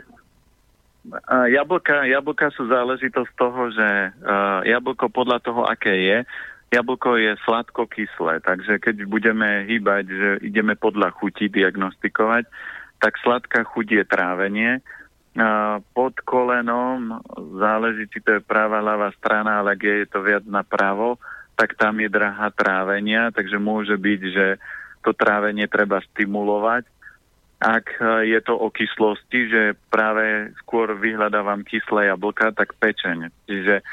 jablka, jablka sú záležitosť toho, že uh, jablko podľa toho, aké je, jablko je sladko-kyslé, takže keď budeme hýbať, že ideme podľa chuti diagnostikovať, tak sladká chuť je trávenie. Pod kolenom záleží, či to je práva, ľavá strana, ale ak je to viac na pravo, tak tam je drahá trávenia, takže môže byť, že to trávenie treba stimulovať ak e, je to o kyslosti, že práve skôr vyhľadávam kyslé jablka, tak pečeň. Čiže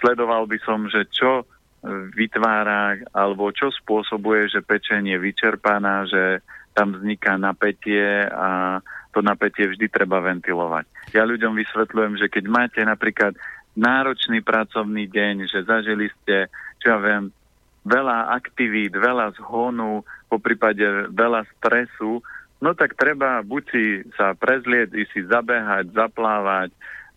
sledoval by som, že čo vytvára alebo čo spôsobuje, že pečeň je vyčerpaná, že tam vzniká napätie a to napätie vždy treba ventilovať. Ja ľuďom vysvetľujem, že keď máte napríklad náročný pracovný deň, že zažili ste, čo ja viem, veľa aktivít, veľa zhonu, po prípade veľa stresu, no tak treba buď si sa prezlieť, si zabehať, zaplávať,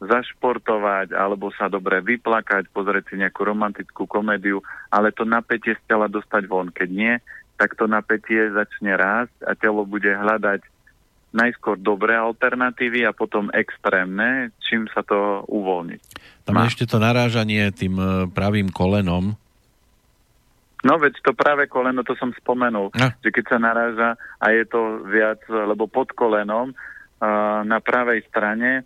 zašportovať, alebo sa dobre vyplakať, pozrieť si nejakú romantickú komédiu, ale to napätie z tela dostať von. Keď nie, tak to napätie začne rásť a telo bude hľadať najskôr dobré alternatívy a potom extrémne, čím sa to uvoľní. Tam je ešte to narážanie tým e, pravým kolenom, No veď to práve koleno, to som spomenul, no. že keď sa naráža a je to viac, lebo pod kolenom uh, na pravej strane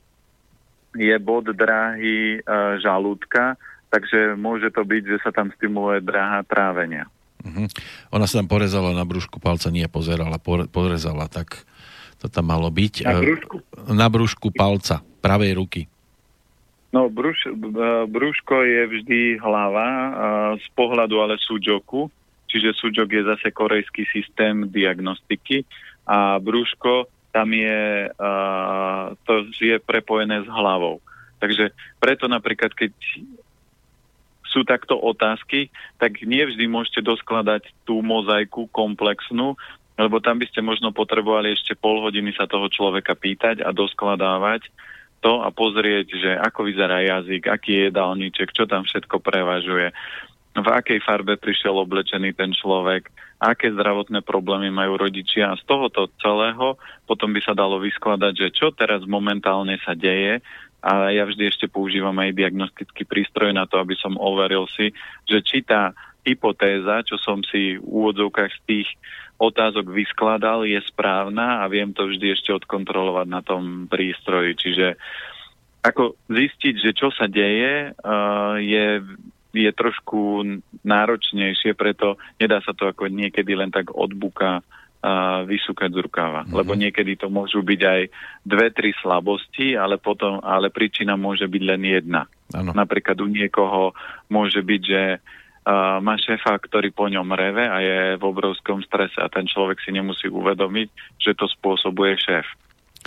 je bod dráhy uh, žalúdka, takže môže to byť, že sa tam stimuluje dráha trávenia. Uh-huh. Ona sa tam porezala na brúšku palca, nie pozerala, porezala, tak to tam malo byť. Na brúšku? Na brúšku palca, pravej ruky. No, brúš, brúško je vždy hlava z pohľadu ale súďoku, čiže súďok je zase korejský systém diagnostiky a brúško tam je, to je prepojené s hlavou. Takže preto napríklad, keď sú takto otázky, tak nie vždy môžete doskladať tú mozaiku komplexnú, lebo tam by ste možno potrebovali ešte pol hodiny sa toho človeka pýtať a doskladávať to a pozrieť, že ako vyzerá jazyk, aký je jedálniček, čo tam všetko prevažuje, v akej farbe prišiel oblečený ten človek, aké zdravotné problémy majú rodičia a z tohoto celého potom by sa dalo vyskladať, že čo teraz momentálne sa deje. A ja vždy ešte používam aj diagnostický prístroj na to, aby som overil si, že či tá hypotéza, čo som si v úvodzovkách z tých otázok vyskladal, je správna a viem to vždy ešte odkontrolovať na tom prístroji. Čiže ako zistiť, že čo sa deje, uh, je, je trošku náročnejšie, preto nedá sa to ako niekedy len tak od buka uh, vysúkať z rukáva. Mm-hmm. Lebo niekedy to môžu byť aj dve, tri slabosti, ale potom, ale príčina môže byť len jedna. Ano. Napríklad u niekoho môže byť, že uh, má šéfa, ktorý po ňom reve a je v obrovskom strese a ten človek si nemusí uvedomiť, že to spôsobuje šéf.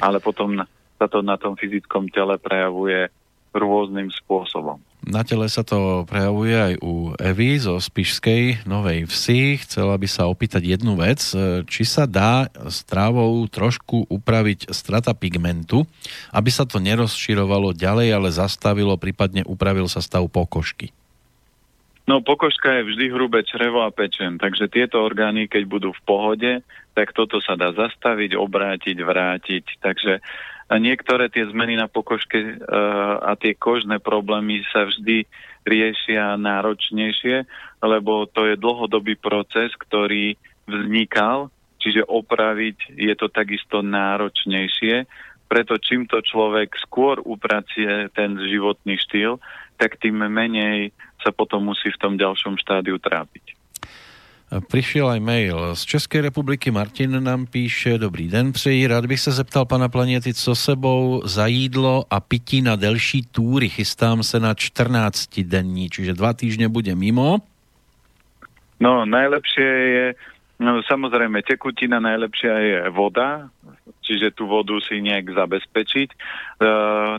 Ale potom sa to na tom fyzickom tele prejavuje rôznym spôsobom. Na tele sa to prejavuje aj u Evy zo Spišskej Novej Vsi. Chcela by sa opýtať jednu vec. Či sa dá strávou trošku upraviť strata pigmentu, aby sa to nerozširovalo ďalej, ale zastavilo, prípadne upravil sa stav pokožky? No pokožka je vždy hrubé črevo a pečen, takže tieto orgány, keď budú v pohode, tak toto sa dá zastaviť, obrátiť, vrátiť. Takže niektoré tie zmeny na pokožke uh, a tie kožné problémy sa vždy riešia náročnejšie, lebo to je dlhodobý proces, ktorý vznikal, čiže opraviť je to takisto náročnejšie. Preto čím to človek skôr upracie ten životný štýl, tak tým menej sa potom musí v tom ďalšom štádiu trápiť. Přišel aj mail z České republiky. Martin nám píše, dobrý den přeji, rád bych se zeptal pana Planety, co sebou za jídlo a pití na delší túry. Chystám se na 14 denní, čiže dva týždne bude mimo. No, najlepšie je, no samozrejme, tekutina najlepšia je voda, čiže tú vodu si nejak zabezpečiť. E,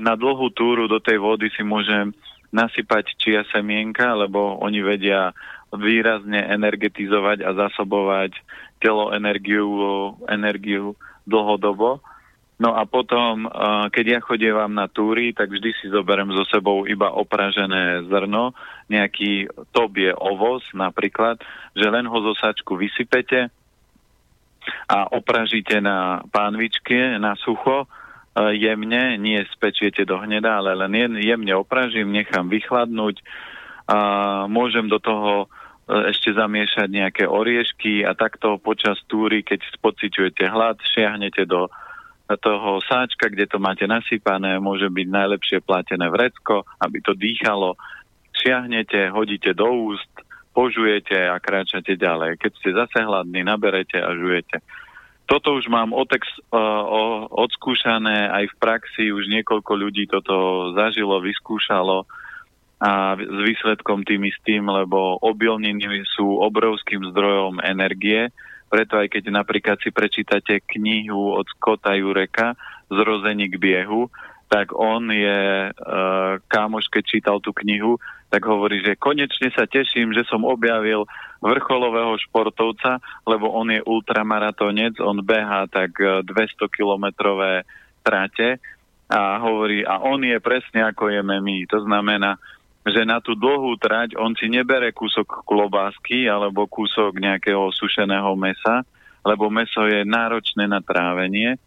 na dlhú túru do tej vody si môžem nasypať čia semienka, lebo oni vedia výrazne energetizovať a zasobovať telo energiu, energiu dlhodobo. No a potom, keď ja chodievam na túry, tak vždy si zoberiem so sebou iba opražené zrno, nejaký top je ovoz napríklad, že len ho zo sačku vysypete a opražíte na pánvičke, na sucho jemne, nie spečiete do hneda, ale len jemne opražím, nechám vychladnúť a môžem do toho e, ešte zamiešať nejaké oriešky a takto počas túry, keď pociťujete hlad, šiahnete do toho sáčka, kde to máte nasypané, môže byť najlepšie platené vrecko, aby to dýchalo. Šiahnete, hodíte do úst, požujete a kráčate ďalej. Keď ste zase hladní, naberete a žujete. Toto už mám otex, uh, odskúšané aj v praxi, už niekoľko ľudí toto zažilo, vyskúšalo. A s výsledkom tým istým, lebo obilniny sú obrovským zdrojom energie, preto aj keď napríklad si prečítate knihu od Scotta Jureka Zrození k biehu, tak on je, uh, kámoš, keď čítal tú knihu, tak hovorí, že konečne sa teším, že som objavil vrcholového športovca, lebo on je ultramaratonec, on beha tak 200-kilometrové e, trate a hovorí, a on je presne ako je my. To znamená, že na tú dlhú trať on si nebere kúsok klobásky alebo kúsok nejakého sušeného mesa, lebo meso je náročné na trávenie.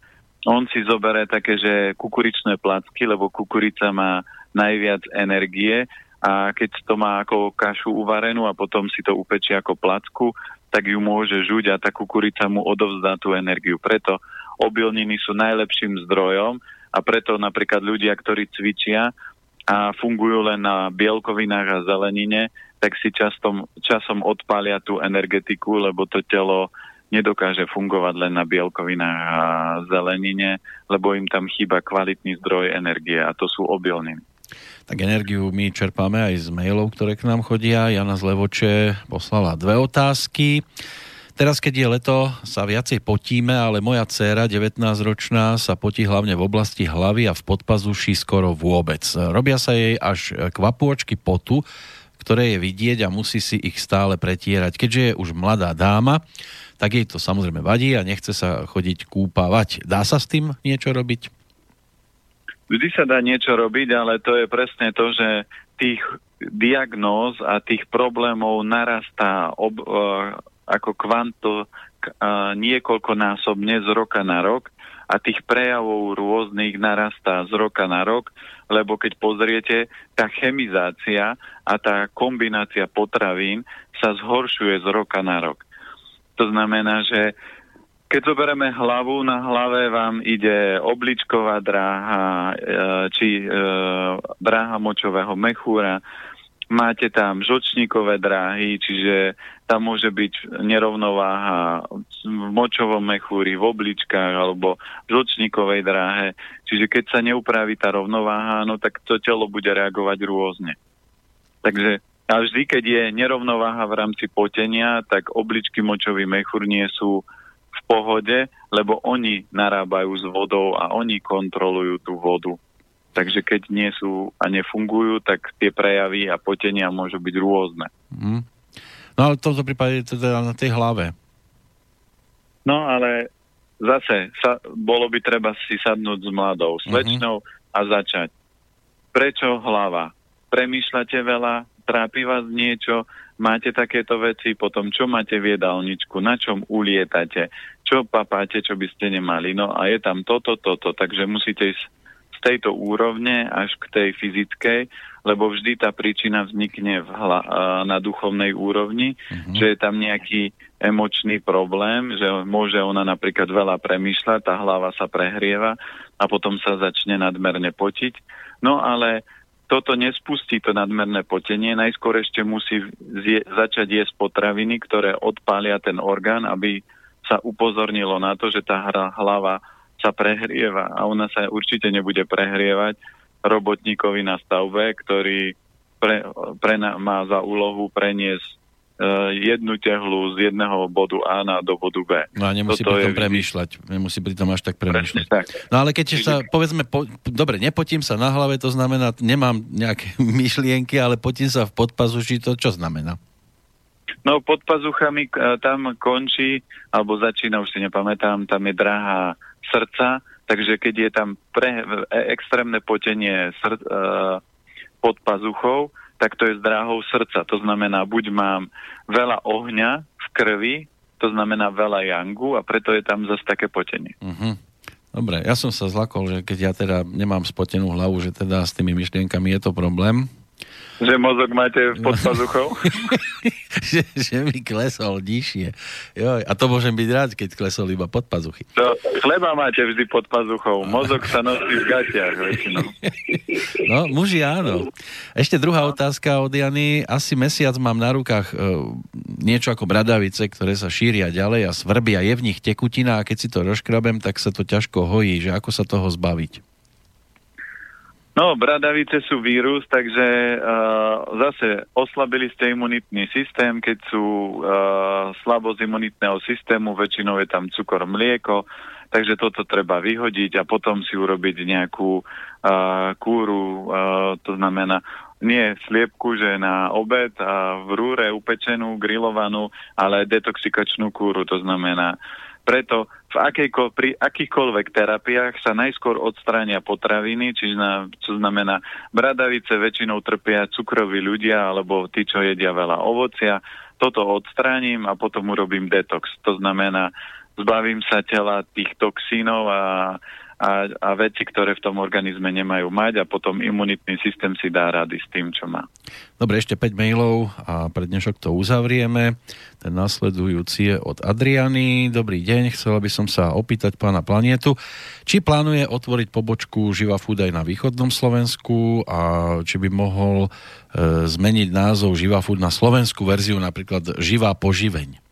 On si zobere také, že kukuričné placky, lebo kukurica má najviac energie a keď to má ako kašu uvarenú a potom si to upečí ako placku, tak ju môže žuť a tá kukurica mu odovzdá tú energiu. Preto obilniny sú najlepším zdrojom a preto napríklad ľudia, ktorí cvičia a fungujú len na bielkovinách a zelenine, tak si časom, časom odpália tú energetiku, lebo to telo nedokáže fungovať len na bielkovinách a zelenine, lebo im tam chýba kvalitný zdroj energie a to sú obilniny. Tak energiu my čerpáme aj z mailov, ktoré k nám chodia. Jana z Levoče poslala dve otázky. Teraz, keď je leto, sa viacej potíme, ale moja dcéra, 19-ročná, sa potí hlavne v oblasti hlavy a v podpazuši skoro vôbec. Robia sa jej až kvapôčky potu, ktoré je vidieť a musí si ich stále pretierať. Keďže je už mladá dáma, tak jej to samozrejme vadí a nechce sa chodiť kúpavať. Dá sa s tým niečo robiť? Vždy sa dá niečo robiť, ale to je presne to, že tých diagnóz a tých problémov narastá ob, uh, ako kvanto uh, niekoľkonásobne z roka na rok a tých prejavov rôznych narastá z roka na rok, lebo keď pozriete, tá chemizácia a tá kombinácia potravín sa zhoršuje z roka na rok. To znamená, že keď zoberieme hlavu, na hlave vám ide obličková dráha, e, či e, dráha močového mechúra, máte tam žočníkové dráhy, čiže tam môže byť nerovnováha v močovom mechúri, v obličkách alebo v žočníkovej dráhe. Čiže keď sa neupraví tá rovnováha, no tak to telo bude reagovať rôzne. Takže a vždy, keď je nerovnováha v rámci potenia, tak obličky močový mechúr nie sú v pohode, lebo oni narábajú s vodou a oni kontrolujú tú vodu. Takže keď nie sú a nefungujú, tak tie prejavy a potenia môžu byť rôzne. Mm. No ale v tomto prípade je teda na tej hlave. No ale zase sa, bolo by treba si sadnúť s mladou slečnou mm-hmm. a začať. Prečo hlava? Premýšľate veľa? Trápi vás niečo? máte takéto veci, potom čo máte v jedálničku, na čom ulietate, čo papáte, čo by ste nemali. No a je tam toto, toto, takže musíte ísť z tejto úrovne až k tej fyzickej, lebo vždy tá príčina vznikne v hla- na duchovnej úrovni, mm-hmm. že je tam nejaký emočný problém, že môže ona napríklad veľa premýšľať, tá hlava sa prehrieva a potom sa začne nadmerne potiť. No ale toto nespustí to nadmerné potenie, najskôr ešte musí zje, začať jesť potraviny, ktoré odpália ten orgán, aby sa upozornilo na to, že tá hlava sa prehrieva. A ona sa určite nebude prehrievať robotníkovi na stavbe, ktorý pre, pre, má za úlohu preniesť jednu tehlu z jedného bodu A na do bodu B. No a nemusí Toto pritom je... premýšľať. Nemusí pritom až tak premýšľať. tak. No ale keď sa, povedzme, po, dobre, nepotím sa na hlave, to znamená, nemám nejaké myšlienky, ale potím sa v podpazuši, to čo znamená? No pod pazuchami uh, tam končí, alebo začína, už si nepamätám, tam je drahá srdca, takže keď je tam pre, e, extrémne potenie sr, uh, pod pazuchou, tak to je s dráhou srdca. To znamená, buď mám veľa ohňa v krvi, to znamená veľa jangu a preto je tam zase také potenie. Uh-huh. Dobre, ja som sa zlakol, že keď ja teda nemám spotenú hlavu, že teda s tými myšlienkami je to problém. Že mozog máte pod pazuchou? že, že mi klesol nižšie. Jo, a to môžem byť rád, keď klesol iba pod pazuchy. To, chleba máte vždy pod pazuchou. Mozog sa nosí v gatiach väčšinou. no, muži áno. Ešte druhá otázka od Jany. Asi mesiac mám na rukách e, niečo ako bradavice, ktoré sa šíria ďalej a svrbia. Je v nich tekutina a keď si to rozkrabem, tak sa to ťažko hojí. Že ako sa toho zbaviť? No, bradavice sú vírus, takže uh, zase oslabili ste imunitný systém, keď sú uh, slabosť imunitného systému, väčšinou je tam cukor, mlieko, takže toto treba vyhodiť a potom si urobiť nejakú uh, kúru, uh, to znamená nie sliepku, že na obed a v rúre upečenú, grillovanú, ale detoxikačnú kúru, to znamená preto v pri akýchkoľvek terapiách sa najskôr odstránia potraviny, čiže čo znamená bradavice väčšinou trpia cukroví ľudia alebo tí, čo jedia veľa ovocia. Toto odstránim a potom urobím detox. To znamená, zbavím sa tela tých toxínov a a, a veci, ktoré v tom organizme nemajú mať a potom imunitný systém si dá rady s tým, čo má. Dobre, ešte 5 mailov a pre dnešok to uzavrieme. Ten nasledujúci je od Adriany. Dobrý deň, chcela by som sa opýtať pána Planietu, či plánuje otvoriť pobočku Živa Food aj na východnom Slovensku a či by mohol e, zmeniť názov Živa Food na slovenskú verziu, napríklad Živá poživeň.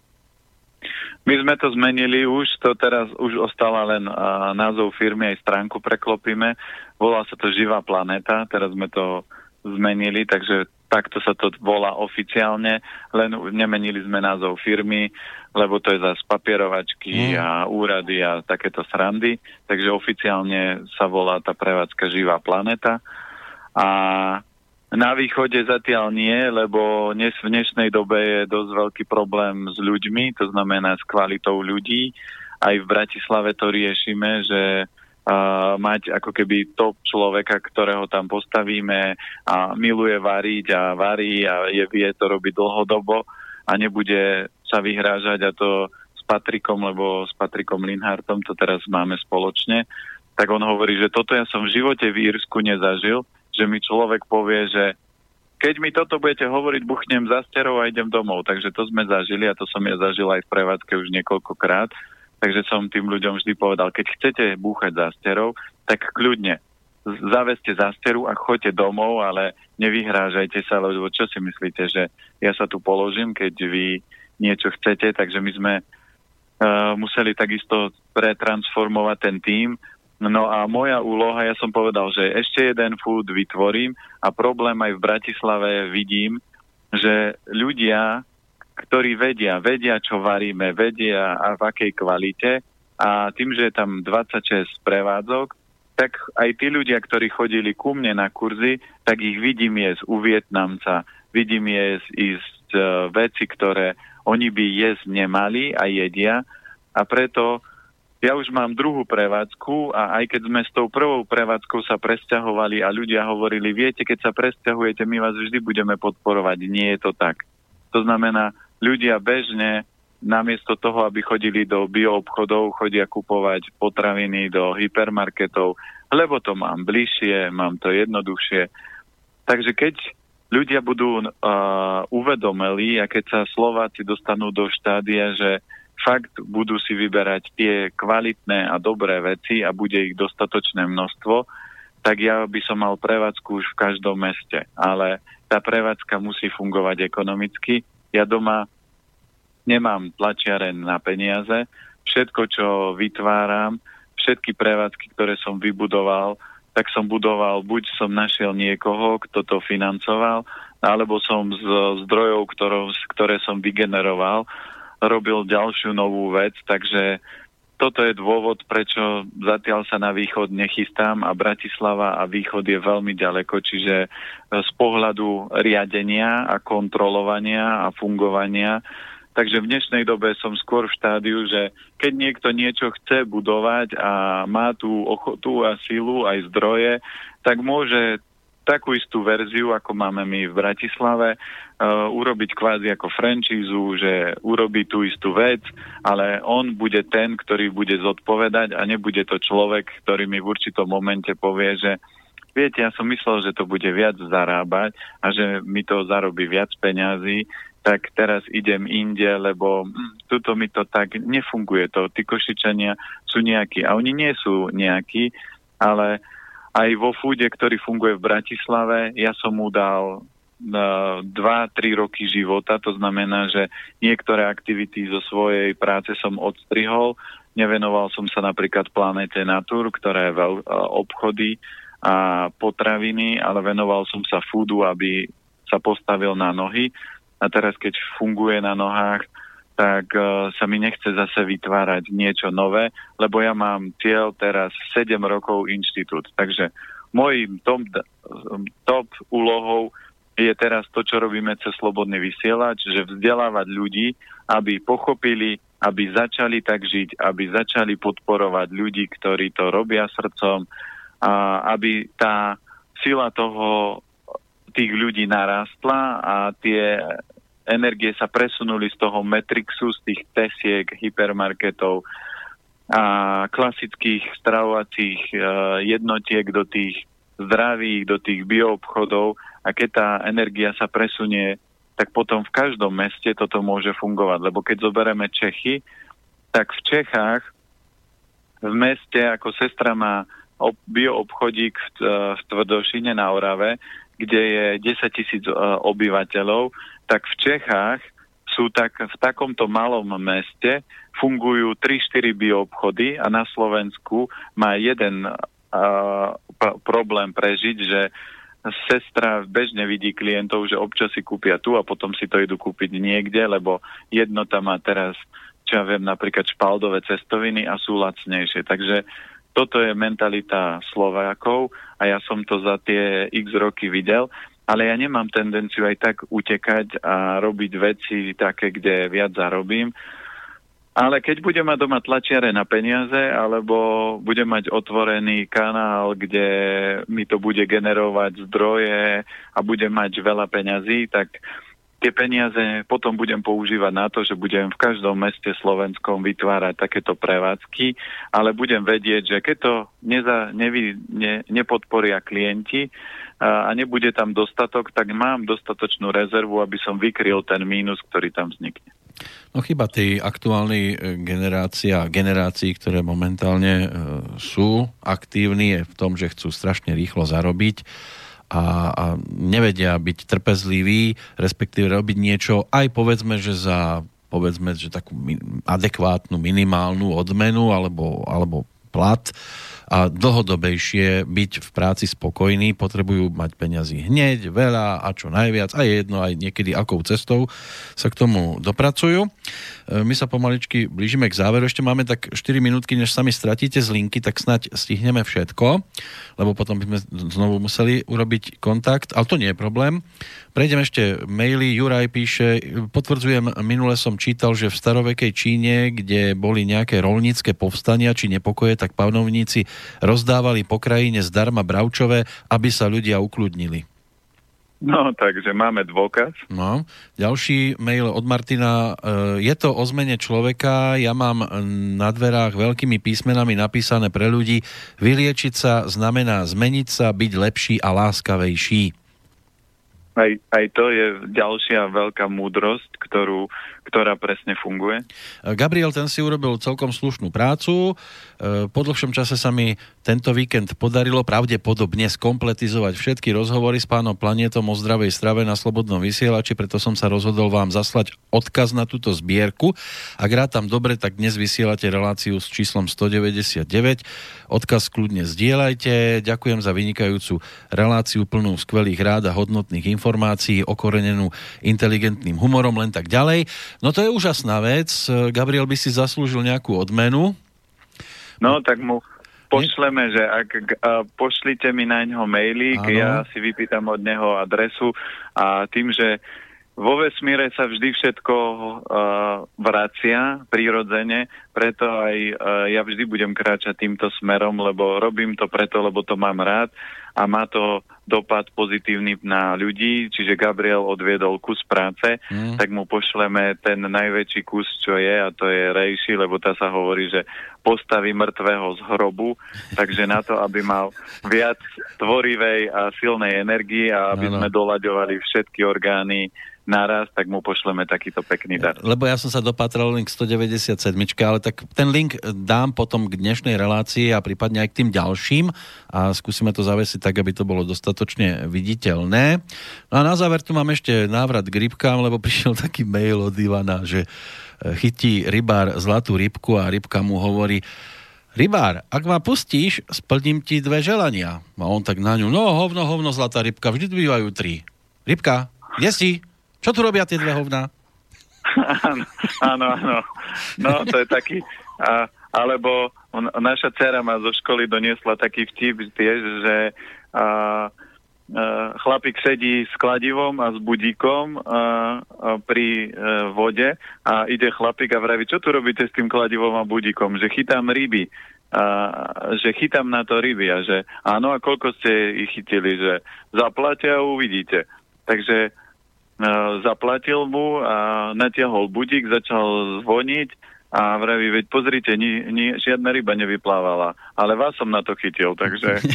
My sme to zmenili už, to teraz už ostala len uh, názov firmy, aj stránku preklopíme. Volá sa to Živá planéta, teraz sme to zmenili, takže takto sa to volá oficiálne, len nemenili sme názov firmy, lebo to je zase papierovačky mm. a úrady a takéto srandy, takže oficiálne sa volá tá prevádzka Živá planéta. A na východe zatiaľ nie, lebo dnes v dnešnej dobe je dosť veľký problém s ľuďmi, to znamená s kvalitou ľudí. Aj v Bratislave to riešime, že uh, mať ako keby top človeka, ktorého tam postavíme a miluje variť a varí a je, vie to robiť dlhodobo a nebude sa vyhrážať a to s Patrikom, lebo s Patrikom Linhartom to teraz máme spoločne, tak on hovorí, že toto ja som v živote v Írsku nezažil, že mi človek povie, že keď mi toto budete hovoriť, buchnem za sterou a idem domov. Takže to sme zažili a to som ja zažil aj v prevádzke už niekoľkokrát. Takže som tým ľuďom vždy povedal, keď chcete búchať za sterou, tak kľudne zaveste steru a choďte domov, ale nevyhrážajte sa, lebo čo si myslíte, že ja sa tu položím, keď vy niečo chcete, takže my sme uh, museli takisto pretransformovať ten tým No a moja úloha, ja som povedal, že ešte jeden food vytvorím a problém aj v Bratislave vidím, že ľudia, ktorí vedia, vedia, čo varíme, vedia a v akej kvalite a tým, že je tam 26 prevádzok, tak aj tí ľudia, ktorí chodili ku mne na kurzy, tak ich vidím jesť u Vietnamca, vidím jesť, ísť uh, veci, ktoré oni by jesť nemali a jedia. A preto ja už mám druhú prevádzku a aj keď sme s tou prvou prevádzkou sa presťahovali a ľudia hovorili, viete, keď sa presťahujete, my vás vždy budeme podporovať. Nie je to tak. To znamená, ľudia bežne namiesto toho, aby chodili do bioobchodov, chodia kupovať potraviny do hypermarketov, lebo to mám bližšie, mám to jednoduchšie. Takže keď ľudia budú uh, uvedomeli a keď sa Slováci dostanú do štádia, že fakt budú si vyberať tie kvalitné a dobré veci a bude ich dostatočné množstvo, tak ja by som mal prevádzku už v každom meste. Ale tá prevádzka musí fungovať ekonomicky. Ja doma nemám tlačiaren na peniaze. Všetko, čo vytváram, všetky prevádzky, ktoré som vybudoval, tak som budoval, buď som našiel niekoho, kto to financoval, alebo som z zdrojov, ktorou, ktoré som vygeneroval robil ďalšiu novú vec, takže toto je dôvod, prečo zatiaľ sa na východ nechystám a Bratislava a východ je veľmi ďaleko, čiže e, z pohľadu riadenia a kontrolovania a fungovania. Takže v dnešnej dobe som skôr v štádiu, že keď niekto niečo chce budovať a má tú ochotu a silu aj zdroje, tak môže takú istú verziu, ako máme my v Bratislave, uh, urobiť kvázi ako franchízu, že urobí tú istú vec, ale on bude ten, ktorý bude zodpovedať a nebude to človek, ktorý mi v určitom momente povie, že viete, ja som myslel, že to bude viac zarábať a že mi to zarobí viac peňazí, tak teraz idem inde, lebo hm, tuto mi to tak nefunguje. To, tí košičania sú nejakí a oni nie sú nejakí, ale aj vo fúde, ktorý funguje v Bratislave, ja som mu dal 2-3 e, roky života, to znamená, že niektoré aktivity zo svojej práce som odstrihol, nevenoval som sa napríklad planete Natur, ktorá je veľ, e, obchody a potraviny, ale venoval som sa fúdu, aby sa postavil na nohy. A teraz keď funguje na nohách, tak uh, sa mi nechce zase vytvárať niečo nové, lebo ja mám cieľ teraz 7 rokov inštitút. Takže môj top, top úlohou je teraz to, čo robíme cez Slobodný vysielač, že vzdelávať ľudí, aby pochopili, aby začali tak žiť, aby začali podporovať ľudí, ktorí to robia srdcom, a aby tá sila toho tých ľudí narastla a tie energie sa presunuli z toho Matrixu, z tých tesiek, hypermarketov a klasických stravovacích e, jednotiek do tých zdravých, do tých bioobchodov a keď tá energia sa presunie, tak potom v každom meste toto môže fungovať. Lebo keď zoberieme Čechy, tak v Čechách v meste ako sestra má bioobchodík v, e, v Tvrdošine na Orave, kde je 10 tisíc e, obyvateľov, tak v Čechách sú tak v takomto malom meste fungujú 3-4 bioobchody a na Slovensku má jeden uh, problém prežiť, že sestra bežne vidí klientov, že občas si kúpia tu a potom si to idú kúpiť niekde, lebo jednota má teraz, čo ja viem, napríklad špaldové cestoviny a sú lacnejšie. Takže toto je mentalita Slovákov a ja som to za tie x roky videl ale ja nemám tendenciu aj tak utekať a robiť veci také, kde viac zarobím. Ale keď budem mať doma tlačiare na peniaze, alebo budem mať otvorený kanál, kde mi to bude generovať zdroje a budem mať veľa peňazí, tak tie peniaze potom budem používať na to, že budem v každom meste slovenskom vytvárať takéto prevádzky, ale budem vedieť, že keď to neza, nevy, ne, nepodporia klienti, a nebude tam dostatok, tak mám dostatočnú rezervu, aby som vykryl ten mínus, ktorý tam vznikne. No chyba tej aktuálnej e, generácia, generácií, ktoré momentálne e, sú aktívni, je v tom, že chcú strašne rýchlo zarobiť a, a nevedia byť trpezliví, respektíve robiť niečo aj povedzme, že za povedzme, že takú adekvátnu minimálnu odmenu alebo, alebo plat a dlhodobejšie byť v práci spokojní, potrebujú mať peňazí hneď, veľa a čo najviac a jedno aj niekedy akou cestou sa k tomu dopracujú. E, my sa pomaličky blížime k záveru, ešte máme tak 4 minútky, než sami stratíte z linky, tak snať stihneme všetko, lebo potom by sme znovu museli urobiť kontakt, ale to nie je problém. Prejdem ešte maily. Juraj píše, potvrdzujem, minule som čítal, že v starovekej Číne, kde boli nejaké rolnícke povstania či nepokoje, tak panovníci rozdávali po krajine zdarma bravčové, aby sa ľudia ukludnili. No, takže máme dôkaz. No, ďalší mail od Martina. E, je to o zmene človeka, ja mám na dverách veľkými písmenami napísané pre ľudí, vyliečiť sa znamená zmeniť sa, byť lepší a láskavejší. Aj, aj to je ďalšia veľká múdrosť, ktorú, ktorá presne funguje. Gabriel, ten si urobil celkom slušnú prácu. E, po dlhšom čase sa mi tento víkend podarilo pravdepodobne skompletizovať všetky rozhovory s pánom Planetom o zdravej strave na Slobodnom vysielači, preto som sa rozhodol vám zaslať odkaz na túto zbierku. Ak tam dobre, tak dnes vysielate reláciu s číslom 199. Odkaz kľudne zdieľajte. Ďakujem za vynikajúcu reláciu plnú skvelých rád a hodnotných informácií okorenenú inteligentným humorom, len tak ďalej. No to je úžasná vec. Gabriel by si zaslúžil nejakú odmenu. No, tak mu pošleme, že ak uh, pošlite mi na ňo mailík, ano. ja si vypýtam od neho adresu a tým, že vo vesmíre sa vždy všetko uh, vracia prirodzene, preto aj uh, ja vždy budem kráčať týmto smerom, lebo robím to preto, lebo to mám rád a má to dopad pozitívny na ľudí, čiže Gabriel odviedol kus práce, mm. tak mu pošleme ten najväčší kus, čo je, a to je Rejši, lebo tá sa hovorí, že postaví mŕtvého z hrobu, takže na to, aby mal viac tvorivej a silnej energie a aby no, no. sme doľaďovali všetky orgány naraz, tak mu pošleme takýto pekný dar. Lebo ja som sa dopatral link 197, ale tak ten link dám potom k dnešnej relácii a prípadne aj k tým ďalším a skúsime to zavesiť tak, aby to bolo dostatočne viditeľné. No a na záver tu mám ešte návrat k rybkám, lebo prišiel taký mail od Ivana, že e, chytí rybár zlatú rybku a rybka mu hovorí, Rybár, ak ma pustíš, splním ti dve želania. A on tak na ňu, no hovno, hovno, zlatá rybka, vždy bývajú tri. Rybka, je si? Čo tu robia tie dve hovná? áno, áno. No, to je taký... A, alebo naša dcera ma zo školy doniesla taký vtip tiež, že a, a, chlapík sedí s kladivom a s budíkom a, a, pri e, vode a ide chlapík a vraví, čo tu robíte s tým kladivom a budíkom? Že chytám ryby. A, že chytám na to ryby a že áno, a koľko ste ich chytili, že zaplatia a uvidíte. Takže zaplatil mu a natiahol budík, začal zvoniť a vraví, veď pozrite, ni, ni, žiadna ryba nevyplávala, ale vás som na to chytil, takže...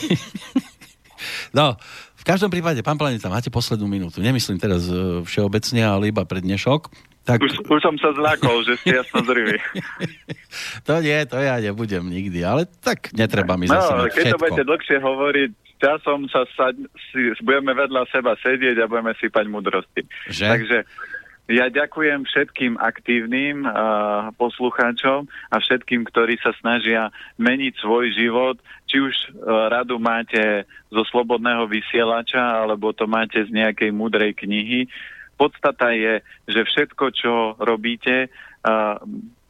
no, v každom prípade, pán Planeta, máte poslednú minútu. Nemyslím teraz uh, všeobecne, ale iba pre dnešok. Tak... Už, už som sa zlákol, že ste jasno zrivý. to nie, to ja nebudem nikdy, ale tak netreba mi no, zase keď všetko. to budete dlhšie hovoriť, časom sa sa si, budeme vedľa seba sedieť a budeme sypať mudrosti. Že? Takže ja ďakujem všetkým aktívnym uh, poslucháčom a všetkým, ktorí sa snažia meniť svoj život. Či už uh, radu máte zo slobodného vysielača, alebo to máte z nejakej múdrej knihy. Podstata je, že všetko, čo robíte,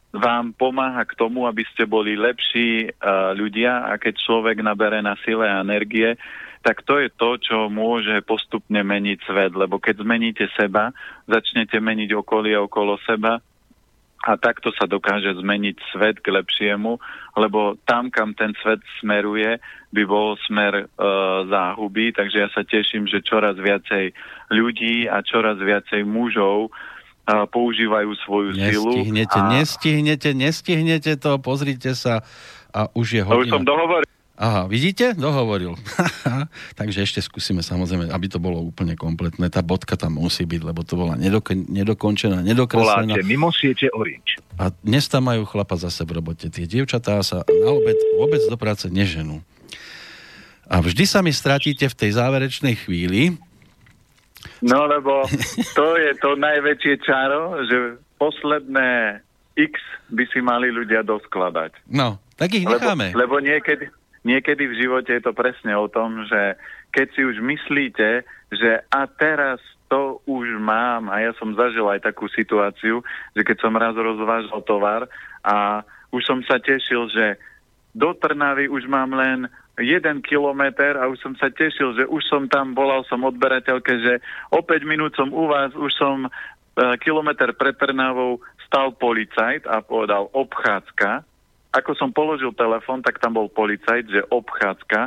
vám pomáha k tomu, aby ste boli lepší ľudia. A keď človek nabere na sile a energie, tak to je to, čo môže postupne meniť svet, lebo keď zmeníte seba, začnete meniť okolie okolo seba a takto sa dokáže zmeniť svet k lepšiemu, lebo tam, kam ten svet smeruje, by bol smer e, záhuby, takže ja sa teším, že čoraz viacej ľudí a čoraz viacej mužov používajú svoju nestihnete, silu. Nestihnete, a... nestihnete, nestihnete to, pozrite sa a už je hodina. To už som dohovoril. Aha, vidíte? Dohovoril. Takže ešte skúsime samozrejme, aby to bolo úplne kompletné. Tá bodka tam musí byť, lebo to bola nedok- nedokončená, nedokreslená. Voláte mimo siete Orange. A dnes tam majú chlapa zase v robote. Tie dievčatá sa na obed vôbec do práce neženú. A vždy sa mi stratíte v tej záverečnej chvíli, No lebo to je to najväčšie čaro, že posledné X by si mali ľudia doskladať. No, tak ich necháme. Lebo, lebo niekedy, niekedy v živote je to presne o tom, že keď si už myslíte, že a teraz to už mám, a ja som zažil aj takú situáciu, že keď som raz rozvážal tovar a už som sa tešil, že do Trnavy už mám len jeden kilometr a už som sa tešil, že už som tam, volal som odberateľke, že o 5 minút som u vás, už som e, kilometr pred Trnavou stal policajt a povedal obchádzka. Ako som položil telefon, tak tam bol policajt, že obchádzka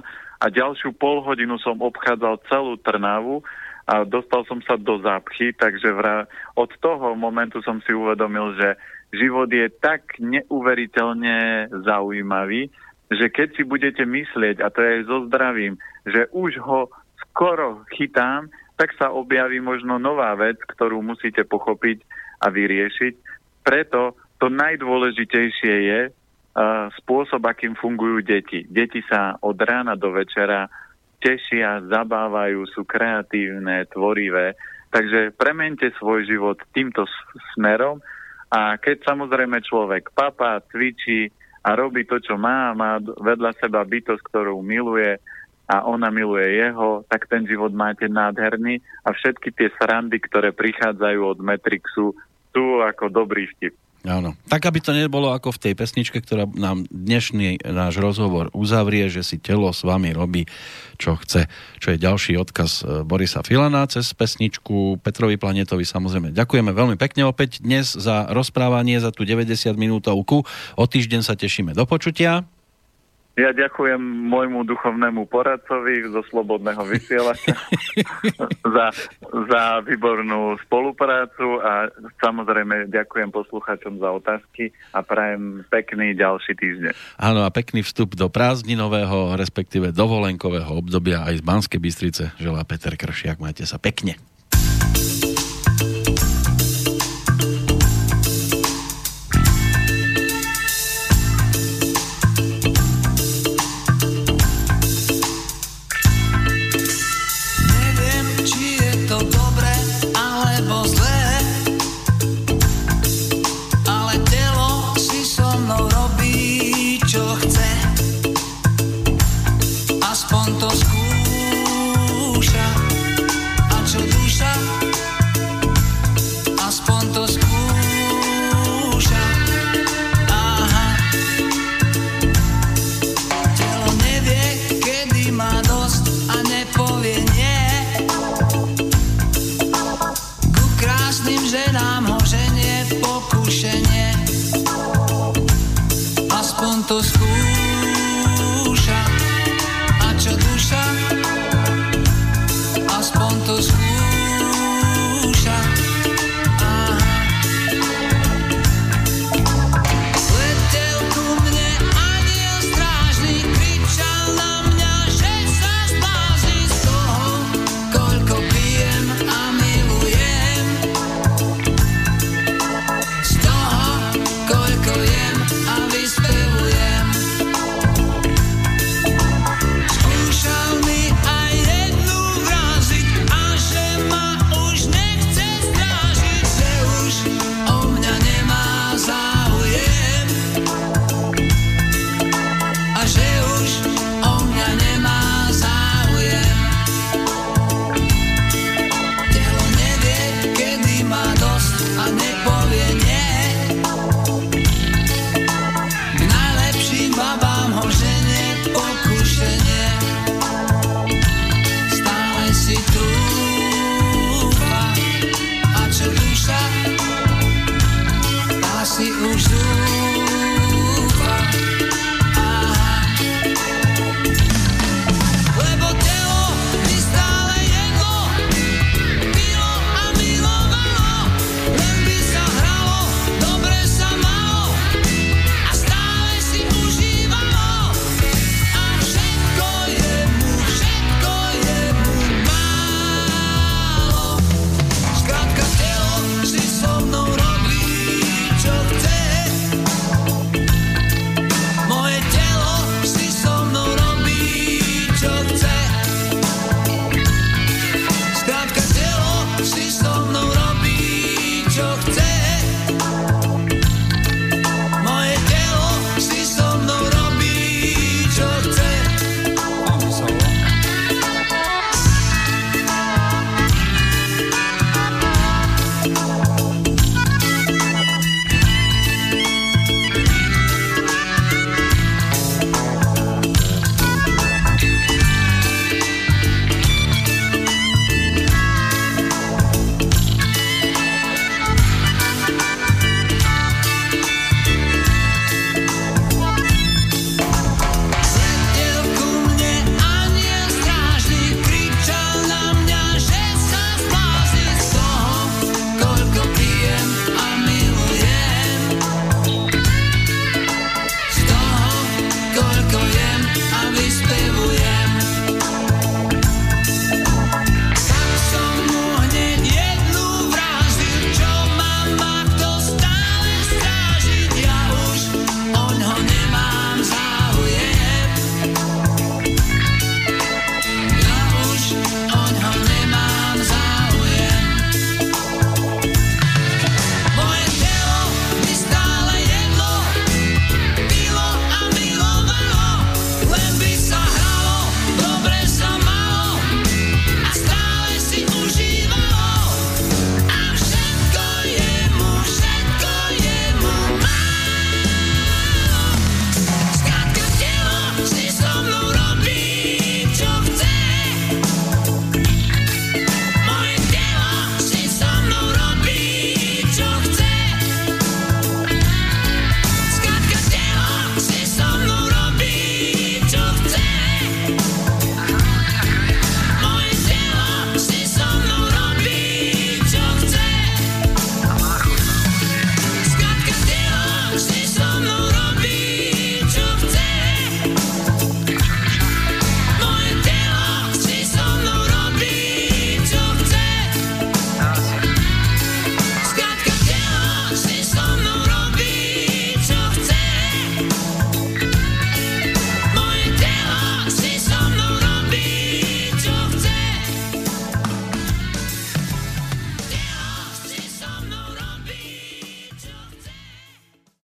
a ďalšiu pol hodinu som obchádzal celú Trnavu a dostal som sa do zápchy, takže vra... od toho momentu som si uvedomil, že život je tak neuveriteľne zaujímavý, že keď si budete myslieť, a to je aj so zdravím, že už ho skoro chytám, tak sa objaví možno nová vec, ktorú musíte pochopiť a vyriešiť. Preto to najdôležitejšie je spôsob, akým fungujú deti. Deti sa od rána do večera tešia, zabávajú, sú kreatívne, tvorivé. Takže premente svoj život týmto smerom a keď samozrejme človek papá, cvičí, a robí to, čo má, má vedľa seba bytosť, ktorú miluje a ona miluje jeho, tak ten život máte nádherný a všetky tie srandy, ktoré prichádzajú od Matrixu, sú ako dobrý vtip. Áno. Tak, aby to nebolo ako v tej pesničke, ktorá nám dnešný náš rozhovor uzavrie, že si telo s vami robí, čo chce. Čo je ďalší odkaz e, Borisa Filana cez pesničku Petrovi Planetovi. Samozrejme, ďakujeme veľmi pekne opäť dnes za rozprávanie, za tú 90 minútovku. O týždeň sa tešíme do počutia. Ja ďakujem môjmu duchovnému poradcovi zo Slobodného vysielača za, za výbornú spoluprácu a samozrejme ďakujem posluchačom za otázky a prajem pekný ďalší týždeň. Áno a pekný vstup do prázdninového, respektíve dovolenkového obdobia aj z Banskej Bystrice želá Peter Kršiak. Majte sa pekne.